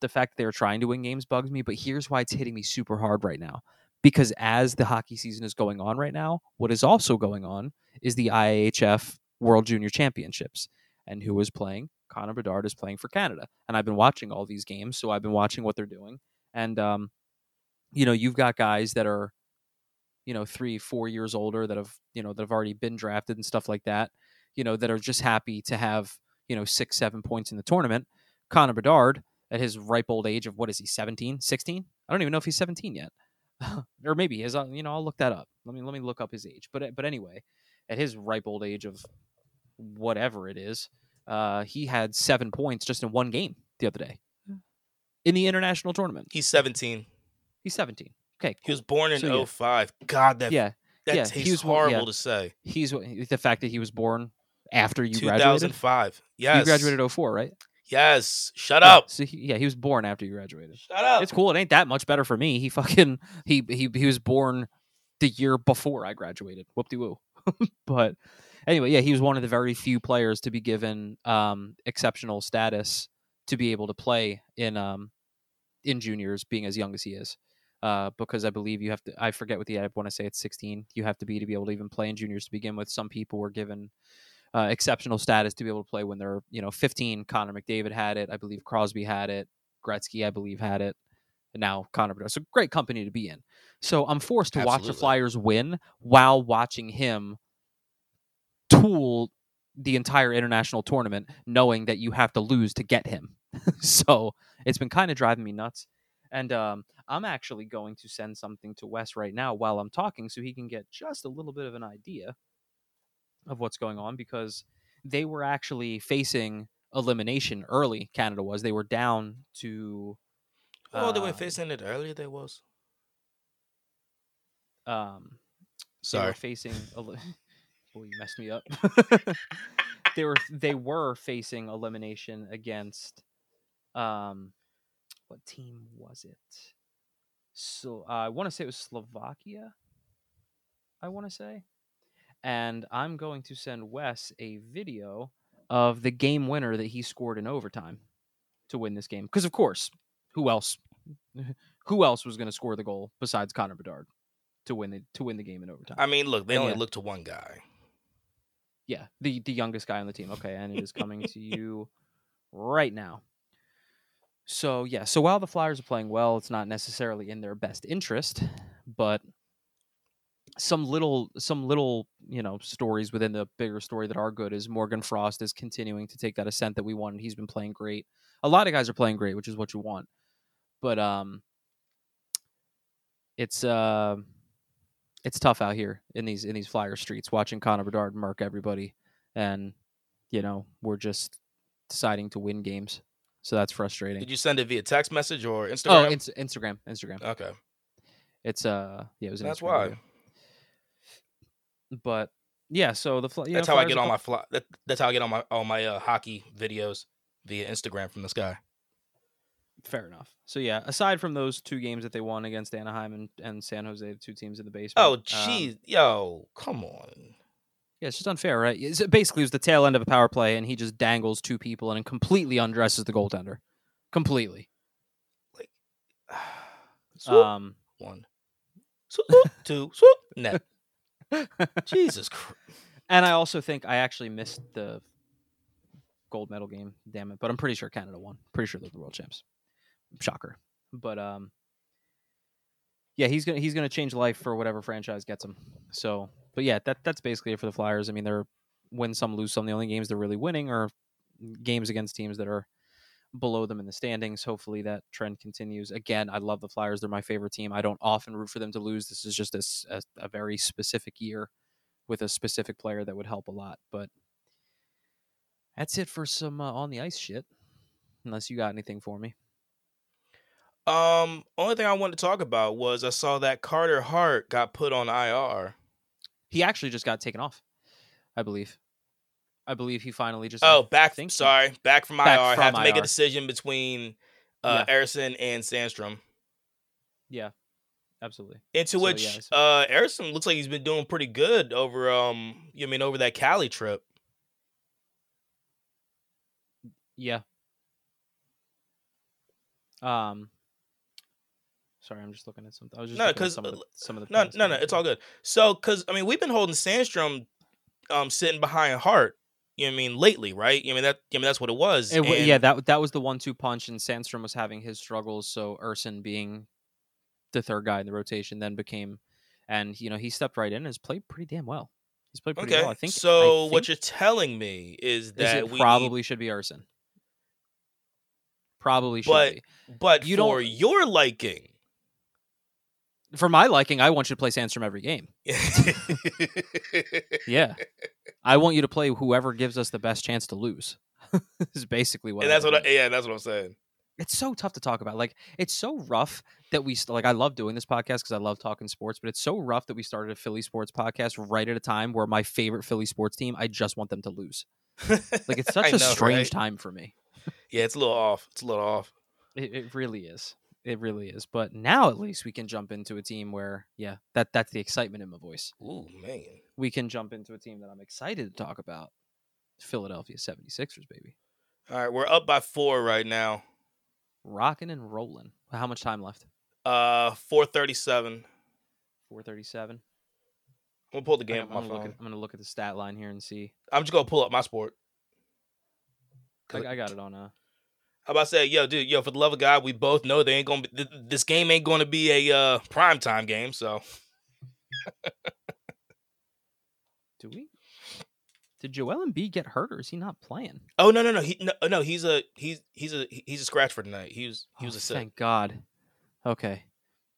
the fact that they're trying to win games bugs me, but here's why it's hitting me super hard right now. Because as the hockey season is going on right now, what is also going on is the IIHF World Junior Championships. And who is playing? Connor Bedard is playing for Canada. And I've been watching all these games, so I've been watching what they're doing. And um, you know, you've got guys that are, you know, three, four years older that have, you know, that have already been drafted and stuff like that, you know, that are just happy to have, you know, six, seven points in the tournament. Connor Bedard, at his ripe old age of what is he 17 16 i don't even know if he's 17 yet or maybe he is uh, you know i'll look that up let me let me look up his age but but anyway at his ripe old age of whatever it is uh he had seven points just in one game the other day in the international tournament He's 17. he's 17 okay He was born in So, yeah. 05. God, that yeah that yeah, tastes he was- horrible yeah. to say. he's the fact that he was born after you graduated 2005. Yes. you graduated 04 right Yes. Shut Yeah, up. so he, yeah he was born after you graduated Shut up. it's cool. It ain't that much better for me. He fucking he he he was born the year before I graduated. Whoop de woo. but anyway, yeah, he was one of the very few players to be given um, exceptional status to be able to play in um, in juniors, being as young as he is. Uh, because I believe you have to. I forget what the I want to say it's 16. You have to be to be able to even play in juniors to begin with. Some people were given uh, exceptional status to be able to play when they're you know 15. Connor McDavid had it. I believe Crosby had it. Gretzky, I believe, had it. And now Connor Bedard. So great company to be in. So I'm forced to watch the Flyers win while watching him tool the entire international tournament, knowing that you have to lose to get him. so it's been kind of driving me nuts. And um, I'm actually going to send something to Wes right now while I'm talking so he can get just a little bit of an idea of what's going on because they were actually facing elimination early. Canada was. They were down to. oh, they were uh, facing it earlier. They was. Um, they Sorry. were facing. Boy, you messed me up. they were they were facing elimination against. Um, what team was it? So uh, I want to say it was Slovakia. I want to say, and I'm going to send Wes a video of the game winner that he scored in overtime to win this game. Because of course, who else? Who else was going to score the goal besides Connor Bedard to win the to win the game in overtime? I mean, look, they only yeah. look to one guy. Yeah, the the youngest guy on the team. Okay, and it is coming to you right now. So yeah, so while the Flyers are playing well, it's not necessarily in their best interest, but some little some little you know stories within the bigger story that are good is Morgan Frost is continuing to take that ascent that we wanted. He's been playing great. A lot of guys are playing great, which is what you want. But um, it's uh, it's tough out here in these in these Flyer streets watching Connor Bedard murk everybody, and you know we're just deciding to win games, so that's frustrating. Did you send it via text message or oh, Instagram? ins- Instagram, Instagram. okay. It's uh, yeah, it was. An That's Instagram why. video. But yeah, so the you That's know, how I get all my fly. That, that's how I get all my all my uh, hockey videos via Instagram from this guy. Fair enough. So yeah, aside from those two games that they won against Anaheim and, and San Jose, the two teams in the basement. Oh, um, jeez, yo, come on. yeah, it's just unfair, right? It's, basically, it was the tail end of a power play, and he just dangles two people and completely undresses the goaltender, completely. Swoop, Um, one, swoop, two, swoop, net. Jesus Christ. and I also think I actually missed the gold medal game. Damn it! But I'm pretty sure Canada won. Pretty sure they're the world champs. Shocker. But um, yeah, he's gonna he's gonna change life for whatever franchise gets him. So, but yeah, that that's basically it for the Flyers. I mean, they're win some, lose some. The only games they're really winning are games against teams that are below them in the standings. Hopefully that trend continues. Again, I love the Flyers. They're my favorite team. I don't often root for them to lose. This is just a a very specific year with a specific player that would help a lot. But that's it for some uh, on the ice shit. Unless you got anything for me. Um, only thing I wanted to talk about was I saw that Carter Hart got put on IR. He actually just got taken off, I believe. I believe he finally just. Oh, back. think he- Sorry, back from IR. Back from have to make a decision between uh, Ersson and Sandstrom. yeah, absolutely. Into So, which yeah, so- uh Ersson looks like he's been doing pretty good over um you mean over that Cali trip. Yeah. Um. Sorry, I'm just looking at something. I was just No, looking at 'cause, some of uh, some of the. No, no, no, it's all good. So cuz I mean we've been holding Sandstrom um sitting behind Hart, you know what I mean, lately, right? You mean that I mean that's what it was. It and- yeah, that that was the one-two punch, and Sandstrom was having his struggles. So Ersson, being the third guy in the rotation, then became, and you know he stepped right in and has played pretty damn well. He's played pretty Okay. well. I think. so I what you're telling me is is that we probably should be Ersson. Probably should But- be. but you for don't- your liking. For my liking, I want you to play Sandstrom every game. Yeah, I want you to play whoever gives us the best chance to lose. is basically what. and I that's what I, yeah, that's what I'm saying. it's so tough to talk about. Like it's so rough that we like. I love doing this podcast because I love talking sports, but it's so rough that we started a Philly sports podcast right at a time where my favorite Philly sports team, I just want them to lose. Like it's such a know, strange right? time for me. Yeah, it's a little off. It's a little off. It, it really is. It really is. But now at least we can jump into a team where, yeah, that that's the excitement in my voice. Ooh, man. We can jump into a team that I'm excited to talk about. Philadelphia 76ers, baby. All right, we're up by four right now. Rocking and rolling. How much time left? Uh, four thirty-seven. 437. I'm gonna pull the I'm, game up gonna at, I'm gonna look at the stat line here and see. I'm just gonna pull up my sport. I, I got it on uh How about to say, yo, dude, yo, for the love of God, we both know they ain't gonna be. Th- this game ain't gonna be a uh, prime time game. So Do we? Did Joel Embiid get hurt or is he not playing? Oh no no no he no, no he's a he's he's a he's a scratch for tonight. He was he was Oh, a sit. Thank God. Okay.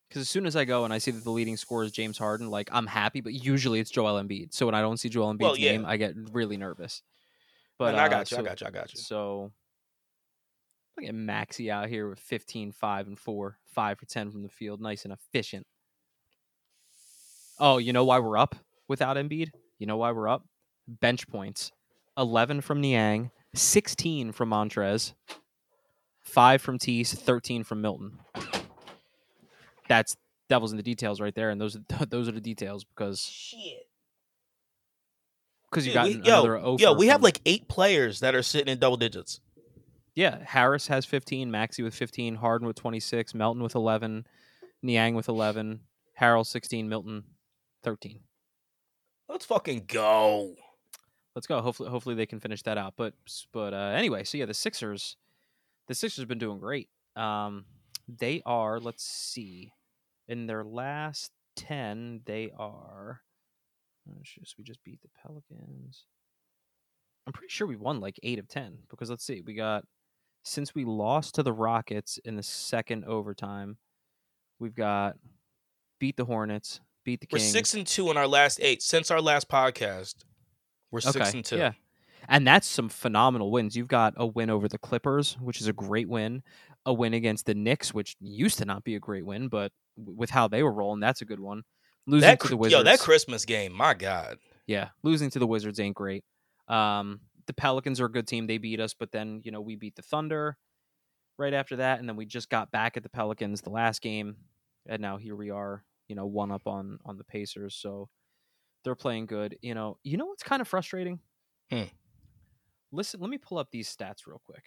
Because as soon as I go and I see that the leading scorer is James Harden, like I'm happy, but usually it's Joel Embiid. So when I don't see Joel Embiid's Well, yeah. name, I get really nervous. But I uh, got you. so, I got you. I got you. So look at Maxey out here with 15, 5, and 4, 5 for 10 from the field. Nice and efficient. Oh, you know why we're up without Embiid? You know why we're up? Bench points. 11 from Niang, 16 from Montrezl, 5 from Tease, 13 from Milton. That's devils in the details right there, and those are, those are the details because Shit. because you got another yo, yo, we have like eight players that are sitting in double digits. Yeah, Harris has 15, Maxey with 15, Harden with 26, Melton with 11, Niang with 11, Harrell 16, Milton 13. Let's fucking go. Let's go. Hopefully, hopefully they can finish that out. But but uh, anyway, so yeah, the Sixers, the Sixers have been doing great. Um, they are. Let's see, in their last ten, they are. oh, just we just beat the Pelicans. I'm pretty sure we won like eight of ten because let's see, we got since we lost to the Rockets in the second overtime, we've got beat the Hornets, beat the Kings. We're Kings. six and two in our last eight since our last podcast. We're six and two. Yeah. And that's some phenomenal wins. You've got a win over the Clippers, which is a great win, a win against the Knicks, which used to not be a great win, but with how they were rolling, that's a good one. Losing That to the Wizards. yo, that Christmas game, my God. yeah, losing to the Wizards ain't great. Um, the Pelicans are a good team. They beat us, but then, you know, we beat the Thunder right after that, and then we just got back at the Pelicans the last game, and now here we are, you know, one up on on the Pacers. So they're playing good. You know, you know what's kind of frustrating? Hmm. Listen, let me pull up these stats real quick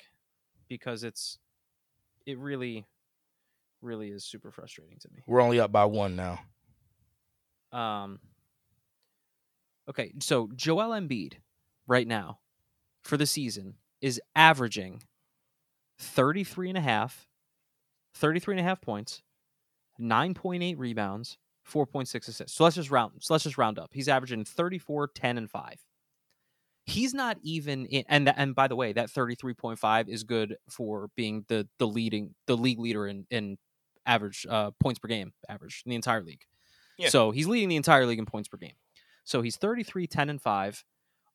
because it's it really, really is super frustrating to me. We're only up by one now. Um, okay, so Joel Embiid right now for the season is averaging 33 and a half, 33 and a half points, 9.8 rebounds, 4.6 assists. So let's just round so let's just round up. He's averaging 34, 10 and 5. He's not even in and and by the way, that 33.5 is good for being the the leading the league leader in in average uh points per game average in the entire league. Yeah. So he's leading the entire league in points per game. So he's 33, 10, and 5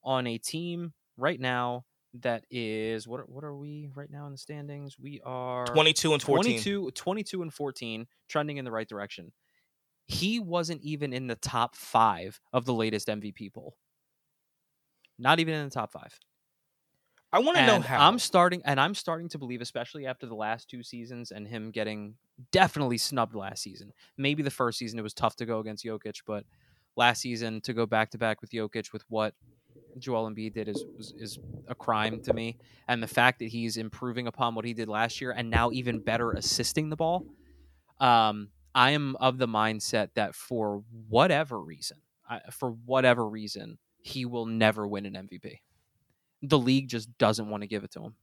on a team right now that is what are, what are we right now in the standings? We are 22 and 14. 22, 22 and 14, trending in the right direction. he wasn't even in the top five of the latest MVP poll. Not even in the top five. I want to know how. I'm starting, and I'm starting to believe, especially after the last two seasons and him getting definitely snubbed last season. Maybe the first season it was tough to go against Jokic, but last season to go back to back with Jokic with what Joel Embiid did is was, is a crime to me. And the fact that he's improving upon what he did last year and now even better assisting the ball, um, I am of the mindset that for whatever reason, I, for whatever reason, he will never win an MVP. The league just doesn't want to give it to him.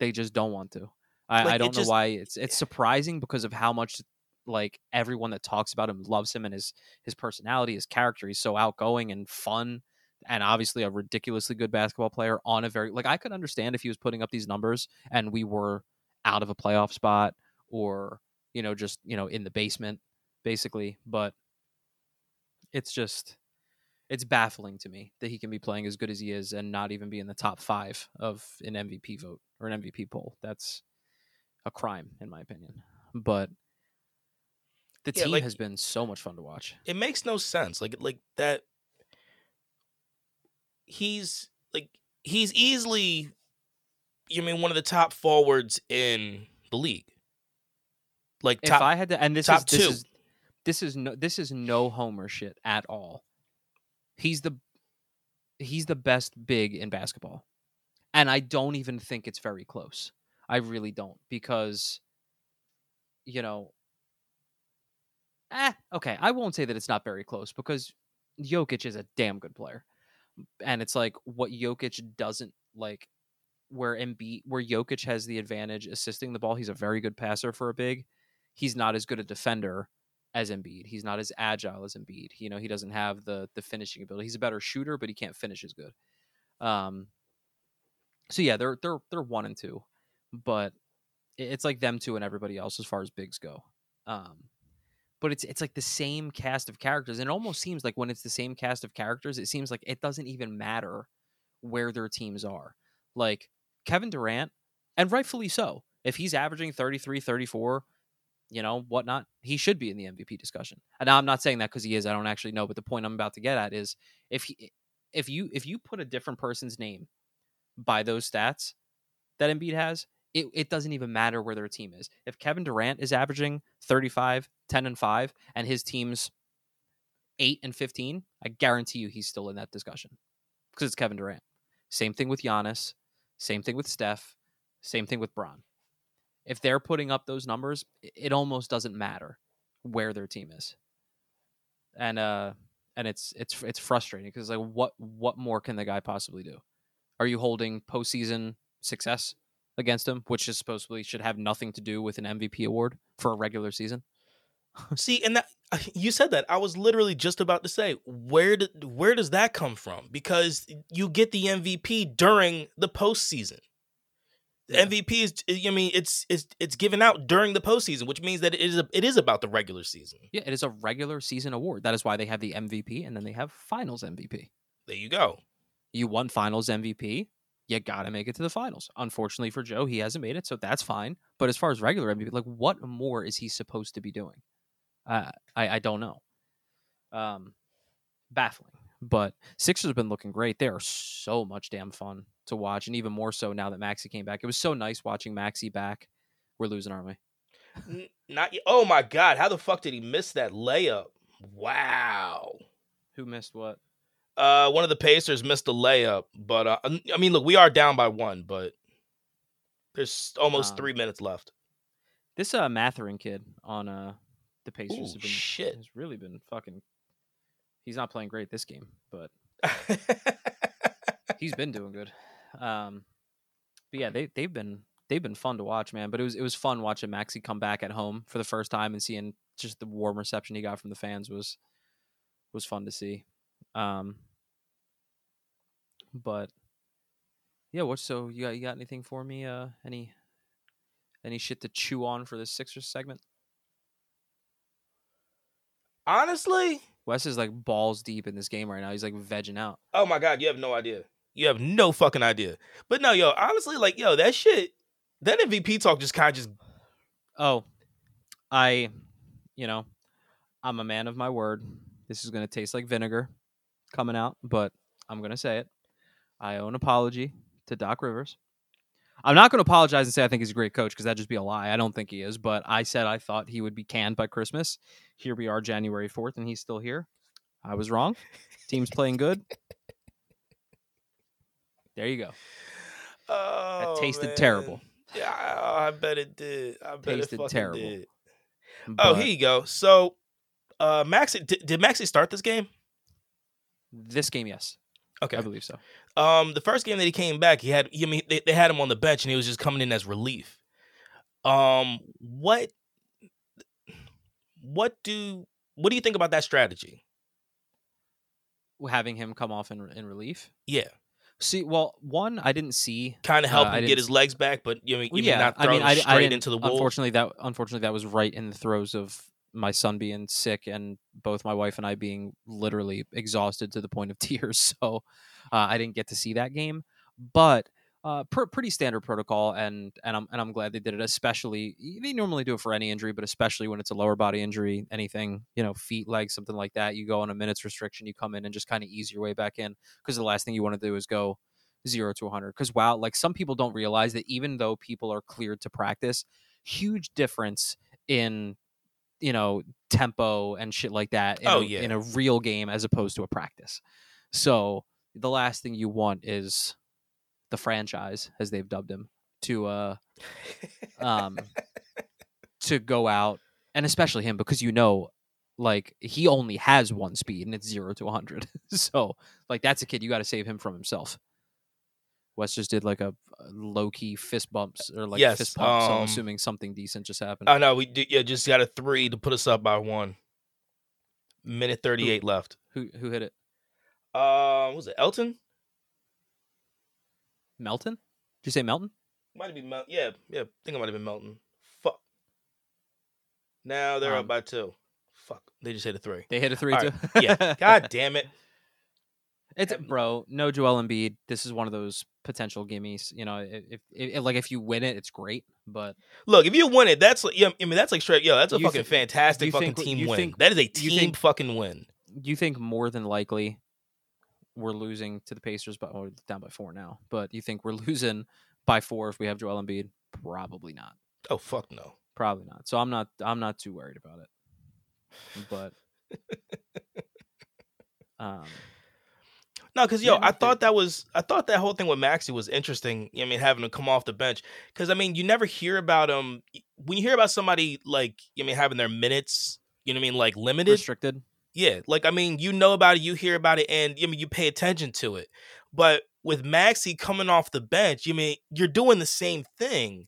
They just don't want to. I, Like, I don't know just- why. It's it's surprising because of how much like everyone that talks about him loves him and his his personality, his character. He's so outgoing and fun, and obviously a ridiculously good basketball player on a very like I could understand if he was putting up these numbers and we were out of a playoff spot or you know just you know in the basement basically, but it's just it's baffling to me that he can be playing as good as he is and not even be in the top five of an MVP vote or an MVP poll. That's a crime, in my opinion. But the Yeah, team like- has been so much fun to watch. it makes no sense. Like like that. He's like he's easily, you mean one of the top forwards in the league. Like If I had to, and this top is this two. is this is no this is no Homer shit at all. He's the he's the best big in basketball, and I don't even think it's very close. I really don't because, you know, eh, okay, I won't say that it's not very close because Jokic is a damn good player, and it's like what Jokic doesn't like. Where Embiid, where Jokic has the advantage assisting the ball, he's a very good passer for a big. He's not as good a defender as Embiid. He's not as agile as Embiid. You know, he doesn't have the the finishing ability. He's a better shooter, but he can't finish as good. Um. So yeah, they're they're they're one and two, but it's like them two and everybody else as far as bigs go. Um, but it's it's like the same cast of characters, and it almost seems like when it's the same cast of characters, it seems like it doesn't even matter where their teams are. Like Kevin Durant, and rightfully so. If he's averaging 33, 34, you know, whatnot, he should be in the MVP discussion. And I'm not saying that because he is. I don't actually know. But the point I'm about to get at is if he, if you if you put a different person's name by those stats that Embiid has, it, it doesn't even matter where their team is. If Kevin Durant is averaging 35, 10 and 5, and his team's 8 and 15, I guarantee you he's still in that discussion because it's Kevin Durant. Same thing with Giannis. Same thing with Steph. Same thing with Bron. If they're putting up those numbers, it almost doesn't matter where their team is. And uh and it's it's it's frustrating because like what what more can the guy possibly do? Are you holding postseason success against him, which is supposedly should have nothing to do with an MVP award for a regular season? See, and that uh, you said that I was literally just about to say where did where does that come from? Because you get the MVP during the postseason. The Yeah. MVP is, uh, I mean, it's it's it's given out during the postseason, which means that it is a, it is about the regular season. Yeah, it is a regular season award. That is why they have the MVP and then they have Finals MVP. There you go. You won Finals MVP. You got to make it to the finals. Unfortunately for Joe, he hasn't made it, so that's fine. But as far as regular MVP, like what more is he supposed to be doing? Uh, I I don't know. Um, baffling. But Sixers have been looking great. They are so much damn fun to watch, and even more so now that Maxey came back. It was so nice watching Maxey back. We're losing, aren't we? Not. Oh my God! How the fuck did he miss that layup? Wow. Who missed what? Uh, one of the Pacers missed a layup, but uh, I mean, look, we are down by one, but there's almost Um, three minutes left. This uh Mathurin kid on uh the Pacers Ooh, have been shit. has really been fucking. He's not playing great this game, but he's been doing good. Um, but yeah, they they've been they've been fun to watch, man. But it was it was fun watching Maxey come back at home for the first time and seeing just the warm reception he got from the fans was was fun to see. Um, but yeah, what? So you got you got anything for me? Uh, any any shit to chew on for this Sixers segment? Honestly, Wes is like balls deep in this game right now. He's like vegging out. oh my God, you have no idea. You have no fucking idea. But no, yo, honestly, like, yo, that shit, that MVP talk just kind of just Oh, I, you know, I'm a man of my word. This is going to taste like vinegar coming out, but I'm going to say it. I owe an apology to Doc Rivers. I'm not going to apologize and say I think he's a great coach because that'd just be a lie. I don't think he is, but I said I thought he would be canned by Christmas. Here we are, January 4th, and he's still here. I was wrong. Team's playing good. There you go. Oh, tasted man. terrible. Yeah, I bet it did. I bet Tasted it terrible. did. Oh, here you go. So, uh, Maxey, did, did Maxey start this game? This game, yes, Okay. I believe so. Um, the first game that he came back, he had. I mean, they, they had him on the bench, and he was just coming in as relief. Um, what, what do, what do you think about that strategy? Having him come off in in relief. Yeah, See, well, one I didn't see. kind of Uh, help I him get his legs back, but you mean, Well, mean yeah, not I mean, him I, I straight didn't- into the wolves? Unfortunately, that unfortunately that was right in the throes of my son being sick and both my wife and I being literally exhausted to the point of tears. So uh, I didn't get to see that game, but uh, pr- pretty standard protocol, and and I'm and I'm glad they did it. Especially they normally do it for any injury, but especially when it's a lower body injury, anything you know, feet, legs, something like that. You go on a minutes restriction, you come in and just kind of ease your way back in because the last thing you want to do is go zero to 100 because wow like some people don't realize that even though people are cleared to practice huge difference in you know tempo and shit like that in, Oh, a, yeah. in a real game as opposed to a practice. So the last thing you want is the franchise as they've dubbed him to uh um to go out and especially him because you know like he only has one speed and it's 0 to 100 so like that's a kid you got to save him from himself Wes just did like a low key fist bumps or like Yes, fist pump, so I'm um, assuming something decent just happened. I know we did, yeah, just got a three to put us up by one. Minute thirty-eight left. who who hit it? Uh, was it Elton? Melton? Did you say Melton? Might have been Mel. Yeah, yeah. I think it might have been Melton. Fuck. Now they're Um, up by two. Fuck. They just hit a three. They hit a three All too. right, Yeah. God damn it. It's Um, bro, no Joel Embiid. This is one of those potential gimmies. You know, if, if, like if you win it, it's great. But Look, if you win it, that's like, yeah, I mean, that's like straight. Yo, that's a fucking thi- fantastic fucking think- team win. think- that is a team think- fucking win. you think more than likely we're losing to the Pacers, but we're down by four now. But you think we're losing by four if we have Joel Embiid? Probably not. Oh fuck no. Probably not. So I'm not. I'm not too worried about it. But um, No, because yo, Yeah, I thought that was I thought that whole thing with Maxey was interesting. I mean, having to come off the bench because I mean, you never hear about him when you hear about somebody like I mean having their minutes. You know what I mean, like limited. restricted. Yeah, like I mean, you know about it, you hear about it, and I mean, you pay attention to it. But with Maxey coming off the bench, you mean you're doing the same thing.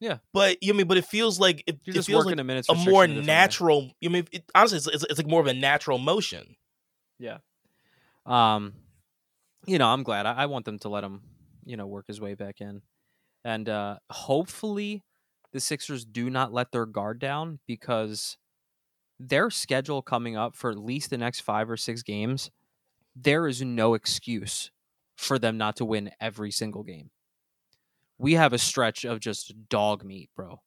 Yeah. But you mean, but it feels like it, You're it just feels working like a minutes a more a different way. natural. You mean, it, honestly, it's, it's, it's like more of a natural motion. Yeah. Um, you know, I'm glad. I, I want them to let him, you know, work his way back in, and uh, hopefully, the Sixers do not let their guard down because their schedule coming up for at least the next five or six games, there is no excuse for them not to win every single game. We have a stretch of just dog meat, bro.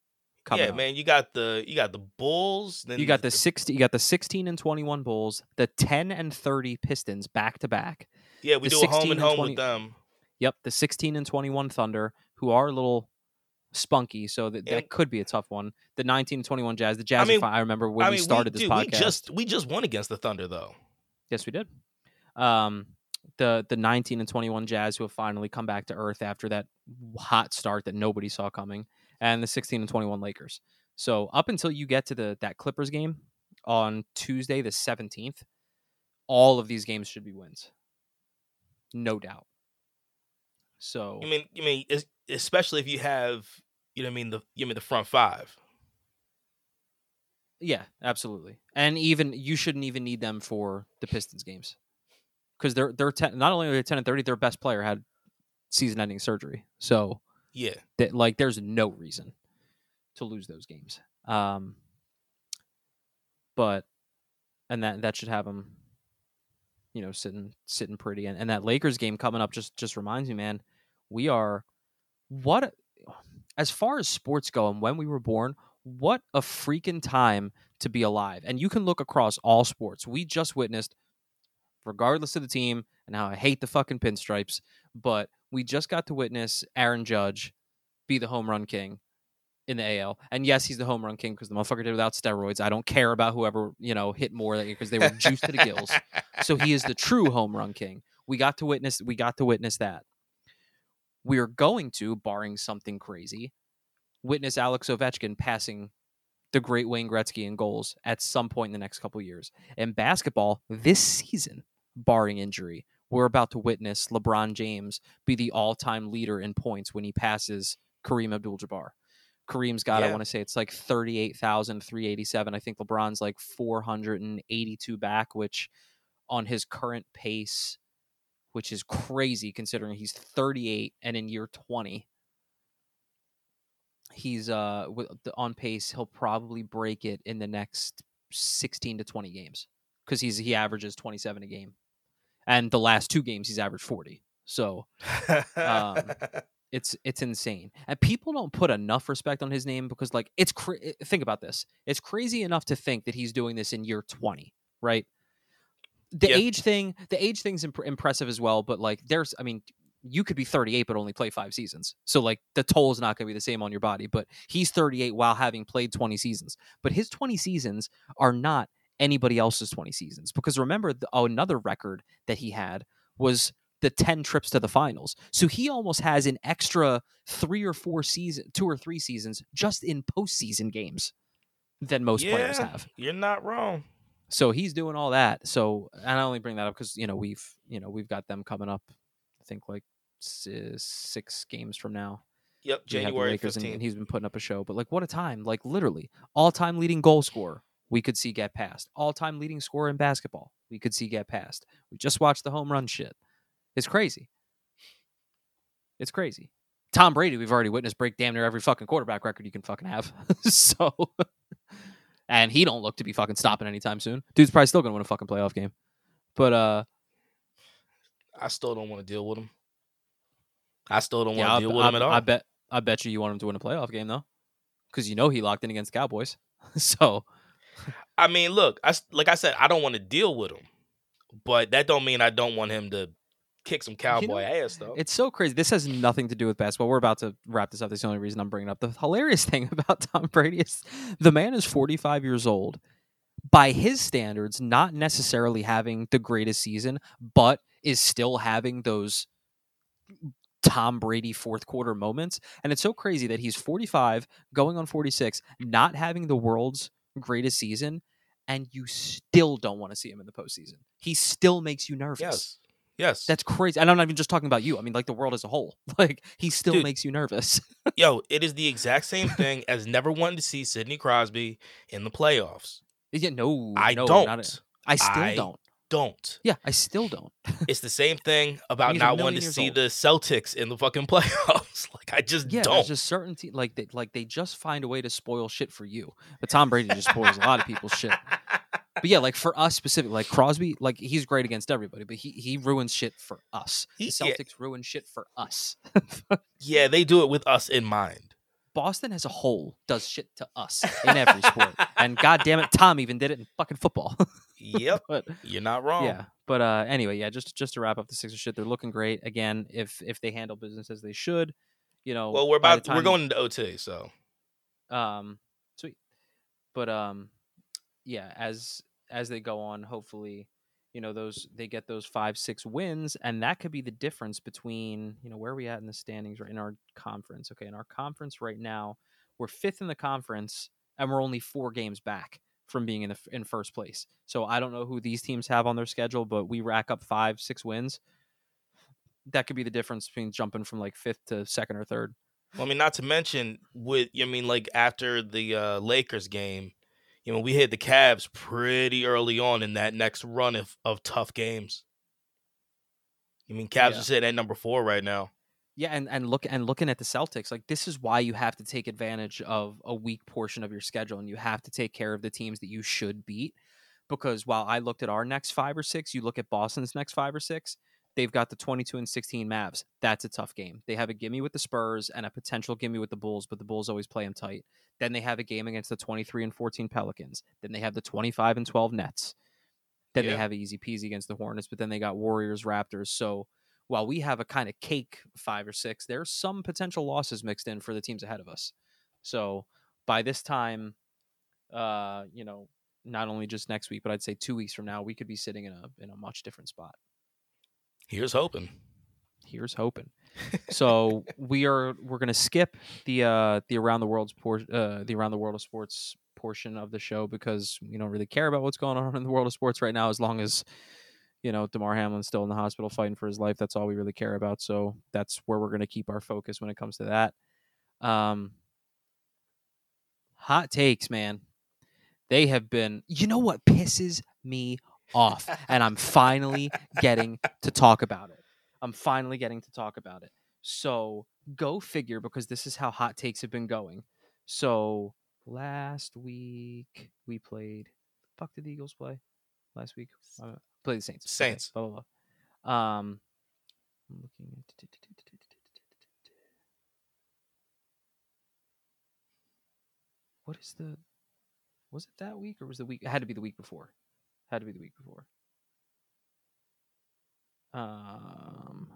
Yeah, up. man, you got the you got the Bulls. Then You got the 60 you got the 16 and 21 Bulls, the 10 and 30 Pistons back to back. Yeah. We the do a home 16 and home 20 with them. Yep, the 16 and 21 Thunder, who are a little spunky, so that, And- that could be a tough one. The 19 and 21 Jazz, the Jazz. I, mean-. I remember when I we mean, started we, this dude, podcast. we just we just won against the Thunder though. Yes, we did. Um, the the 19 and 21 Jazz, who have finally come back to earth after that hot start that nobody saw coming, and the 16 and 21 Lakers. So up until you get to the that Clippers game on Tuesday the 17th, all of these games should be wins, no doubt. So I mean, I mean, especially if you have you know what I mean the you mean the front five. Yeah, absolutely. And even you shouldn't even need them for the Pistons games because they're they're ten, not only are they ten and thirty, their best player had season-ending surgery. So Yeah, that like there's no reason to lose those games. Um, but and that that should have them, you know, sitting sitting pretty. And, and that Lakers game coming up just just reminds me, man, we are what as far as sports go and when we were born. what a freaking time to be alive. And you can look across all sports. We just witnessed, regardless of the team, and how I hate the fucking pinstripes, but we just got to witness Aaron Judge be the home run king in the AL. And yes, he's the home run king because the motherfucker did without steroids. I don't care about whoever, you know, hit more because they were juiced to the gills. So he is the true home run king. We got to witness we got to witness that. We are going to, barring something crazy, witness Alex Ovechkin passing the great Wayne Gretzky in goals at some point in the next couple years. In basketball, this season, barring injury, we're about to witness LeBron James be the all-time leader in points when he passes Kareem Abdul-Jabbar. Kareem's got, I want to say it's like 38,387. I think LeBron's like 482 back, which on his current pace, which is crazy considering he's 38 and in year 20. He's uh on pace. He'll probably break it in the next 16 to 20 games because he's he averages 27 a game, and the last two games he's averaged 40. So Um, it's it's insane and people don't put enough respect on his name because like it's cra- think about this it's crazy enough to think that he's doing this in year 20 right the Yeah. age thing the age thing's imp- impressive as well but like there's i mean you could be 38 but only play five seasons so like the toll is not going to be the same on your body but he's 38 while having played 20 seasons but his 20 seasons are not anybody else's 20 seasons because remember the, another record that he had was the 10 trips to the finals. So he almost has an extra 3 or 4 season, 2 or 3 seasons just in postseason games than most players have. You're not wrong. So he's doing all that. So and I only bring that up cuz you know we've, you know, we've got them coming up I think like 6 games from now. Yep, We have the January Lakers and, 15th. and he's been putting up a show. But like, what a time! Like literally, all-time leading goal scorer we could see get past. All-time leading scorer in basketball we could see get past. We just watched the home run shit. It's crazy. It's crazy. Tom Brady, we've already witnessed break damn near every fucking quarterback record you can fucking have. so, and he don't look to be fucking stopping anytime soon. Dude's probably still gonna win a fucking playoff game. But uh, I still don't want to deal with him. I still don't want I, to deal with him I- at all. I bet I bet you you want him to win a playoff game though, because you know he locked in against the Cowboys. so I mean, look, I like I said, I don't want to deal with him, but that don't mean I don't want him to kick some cowboy ass though. It's so crazy. This has nothing to do with basketball. We're about to wrap this up. That's the only reason I'm bringing up. The hilarious thing about Tom Brady is the man is 45 years old. By his standards, not necessarily having the greatest season, but is still having those Tom Brady fourth quarter moments. And it's so crazy that he's 45, going on 46, not having the world's greatest season, and you still don't want to see him in the postseason. He still makes you nervous. yes, yes. That's crazy. And I'm not even just talking about you. I mean, like the world as a whole. Like he still Dude. makes you nervous. Yo, it is the exact same thing as never wanting to see Sidney Crosby in the playoffs. yeah, no, I no, don't. A- I still I don't. don't. Yeah, I still don't. It's the same thing about not wanting to see old. the Celtics in the fucking playoffs. like I just Yeah, don't. there's just certain te- like they like they just find a way to spoil shit for you. But Tom Brady just spoils a lot of people's shit. But yeah, like for us specifically, like Crosby, like he's great against everybody, but he he ruins shit for us. The He- yeah. Celtics ruin shit for us. yeah, they do it with us in mind. Boston as a whole does shit to us in every sport. And god damn it, Tom even did it in fucking football. Yep, but you're not wrong. Yeah, but uh, anyway, yeah, just just to wrap up the Sixers shit, they're looking great again. If if they handle business as they should, you know. Well, we're the about we're going into OT, so Um, sweet, but um, yeah, as as they go on, hopefully, you know those they get those five six wins, and that could be the difference between you know where we at in the standings right in our conference. Okay, in our conference right now, we're fifth in the conference, and we're only four games back from being in the in first place. So I don't know who these teams have on their schedule, but we rack up five six wins. That could be the difference between jumping from like fifth to second or third. Well, I mean, not to mention with I mean, like after the uh, Lakers game, you know, we hit the Cavs pretty early on in that next run of, of tough games. I mean, Cavs Yeah. are sitting at number four right now. Yeah, and, and look and looking at the Celtics, like this is why you have to take advantage of a weak portion of your schedule, and you have to take care of the teams that you should beat. Because while I looked at our next five or six, you look at Boston's next five or six, they've got the 22 and 16 Mavs. That's a tough game. They have a gimme with the Spurs and a potential gimme with the Bulls, but the Bulls always play them tight. Then they have a game against the 23 and 14 Pelicans. Then they have the 25 and 12 Nets. Then Yeah. they have easy peasy against the Hornets, but then they got Warriors, Raptors. So while we have a kind of cake five or six, there's some potential losses mixed in for the teams ahead of us. So by this time, uh, you know, not only just next week, but I'd say two weeks from now, we could be sitting in a in a much different spot. Here's hoping. Here's hoping. So we are we're gonna skip the uh the around the world's por- uh the around the world of sports portion of the show because we don't really care about what's going on in the world of sports right now as long as you know Damar Hamlin's still in the hospital fighting for his life. That's all we really care about. So that's where we're gonna keep our focus when it comes to that. Um, hot takes, man. They have been. You know what pisses me off, and I'm finally getting to talk about it. I'm finally getting to talk about it. So go figure, because this is how hot takes have been going. So last week we played. Fuck did the Eagles play last week? Uh, played the Saints. Okay, Saints. blah blah blah. Um, I'm looking at. What is the? Was it that week or was the week? It had to be the week before. Had to be the week before. Um.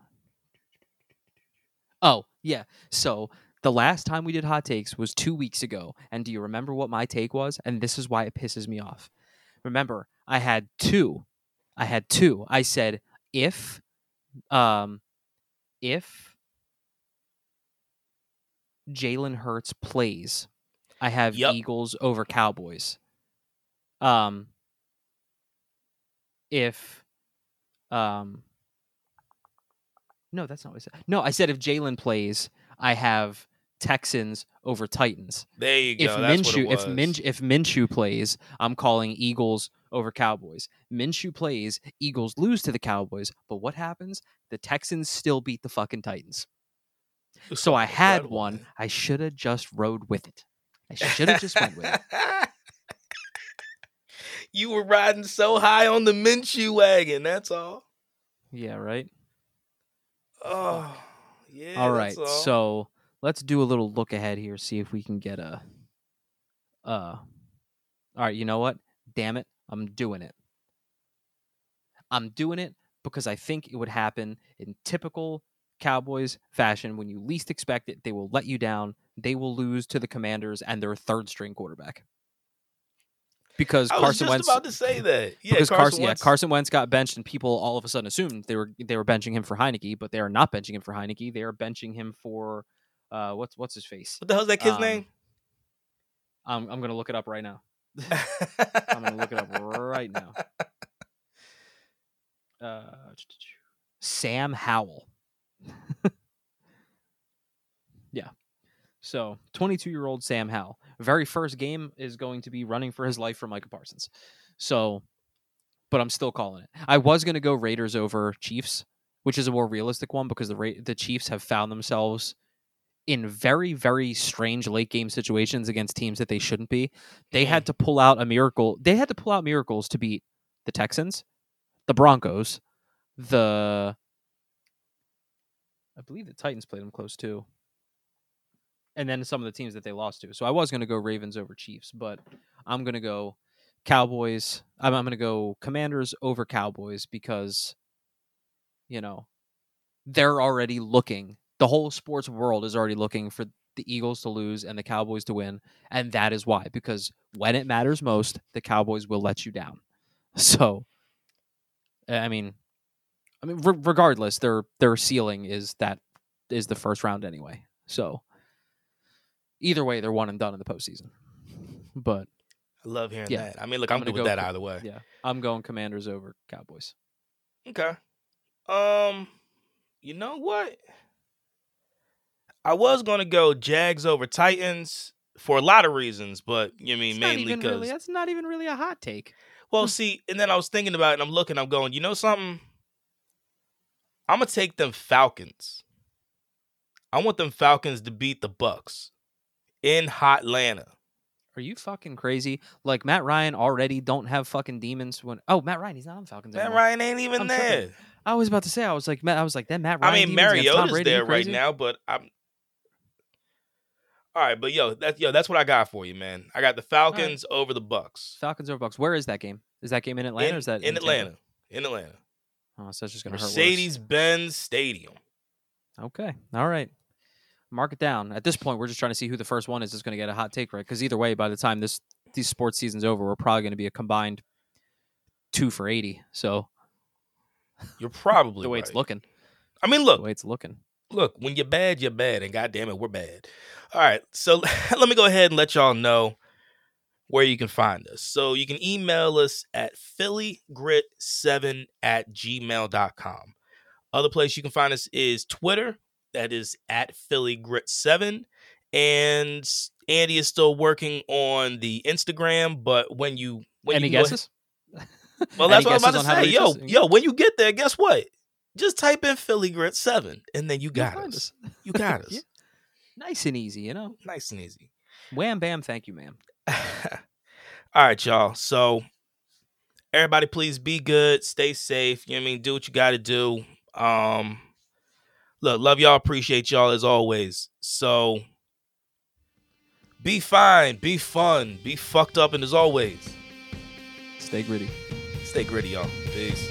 Oh yeah. So the last time we did hot takes was two weeks ago, and do you remember what my take was? And this is why it pisses me off. Remember, I had two. I had two. I said if, um, if Jalen Hurts plays, I have Yup. Eagles over Cowboys. Um, if, um, no, that's not what I said. No, I said if Jalen plays, I have Texans over Titans. There you If go. That's what Minshew, it was. if Min, if Minshew plays, I'm calling Eagles over Cowboys. Minshew plays, Eagles lose to the Cowboys. But what happens? The Texans still beat the fucking Titans. So I had one. I should have just rode with it. I should have just went with it. you were riding so high on the Minshew wagon. That's all. Yeah, right. Oh, yeah. all right. all. So let's do a little look ahead here. See if we can get a. Uh. All right. You know what? Damn it! I'm doing it. I'm doing it because I think it would happen in typical Cowboys fashion. When you least expect it, they will let you down. They will lose to the Commanders and their third string quarterback. Because I was Carson just Wentz about to say that. Yeah, because Carson, Carson, Wentz. yeah, Carson Wentz got benched, and people all of a sudden assumed they were they were benching him for Heinicke, but they are not benching him for Heinicke. They are benching him for uh, what's what's his face? What the hell's that kid's Um, name? I'm I'm gonna look it up right now. I'm gonna look it up right now. Uh, Sam Howell. yeah. So, 22 year old Sam Howell. Very first game is going to be running for his life for Micah Parsons. So, but I'm still calling it. I was going to go Raiders over Chiefs, which is a more realistic one because the Ra- the Chiefs have found themselves in very very strange late game situations against teams that they shouldn't be. They Mm. had to pull out a miracle. They had to pull out miracles to beat the Texans, the Broncos, the I believe the Titans played them close too. And then some of the teams that they lost to. So I was going to go Ravens over Chiefs, but I'm going to go Cowboys. I'm, I'm going to go Commanders over Cowboys because, you know, they're already looking. The whole sports world is already looking for the Eagles to lose and the Cowboys to win. And that is why, because when it matters most, the Cowboys will let you down. So, I mean, I mean, re- regardless, their their ceiling is that is the first round anyway. So, either way, they're one and done in the postseason. But I love hearing Yeah. that. I mean, look, I'm I'm, good with go that for- either way. yeah, I'm going Commanders over Cowboys. Okay. Um, you know what? I was gonna go Jags over Titans for a lot of reasons, but you mean It's mainly because really, that's not even really a hot take. well, see, and then I was thinking about it, and I'm looking, I'm going, you know something? I'm gonna take them Falcons. I want them Falcons to beat the Bucs in Hotlanta. Are you fucking crazy? Like Matt Ryan already don't have fucking demons when. Oh, Matt Ryan, he's not on Falcons Man, anymore. Ryan ain't even I'm there. tripping. I was about to say, I was like, Matt I was like, that Matt Ryan. I mean, Mariota's there right now, but I'm. All right, but yo, that's yo, that's what I got for you, man. I got the Falcons over the Bucs Falcons over Bucs. Where is that game? Is that game in Atlanta? in, is that in Tampa? Atlanta? In Atlanta, Oh, so that's just gonna hurt. worse. Mercedes Benz Stadium. Okay. All right. Mark it down. At this point, we're just trying to see who the first one is that's going to get a hot take right. Because either way, by the time this these sports season's over, we're probably going to be a combined two for eighty. So You're probably the way right. it's looking, I mean, look, the way it's looking. look. When you're bad, you're bad, and goddamn it, we're bad. All right, so let me go ahead and let y'all know where you can find us. So you can email us at phillygrit7 at gmail.com. Other place you can find us is Twitter. That is at Philly Grit 7. And Andy is still working on the Instagram, but when you when Any you go ahead- guesses? well, that's what I'm about to on how to say. Yo, us? yo, when you get there, guess what? Just type in Philly Grit 7 and then you got find us. You got us. Yeah. Nice and easy, you know. Nice and easy. Wham bam, thank you, ma'am. All right, y'all. So everybody please be good, stay safe. You know what I mean? Do what you gotta do. Um look, love y'all, appreciate y'all as always. So be fine, be fun, be fucked up, and as always, Stay gritty. stay gritty, y'all. Peace.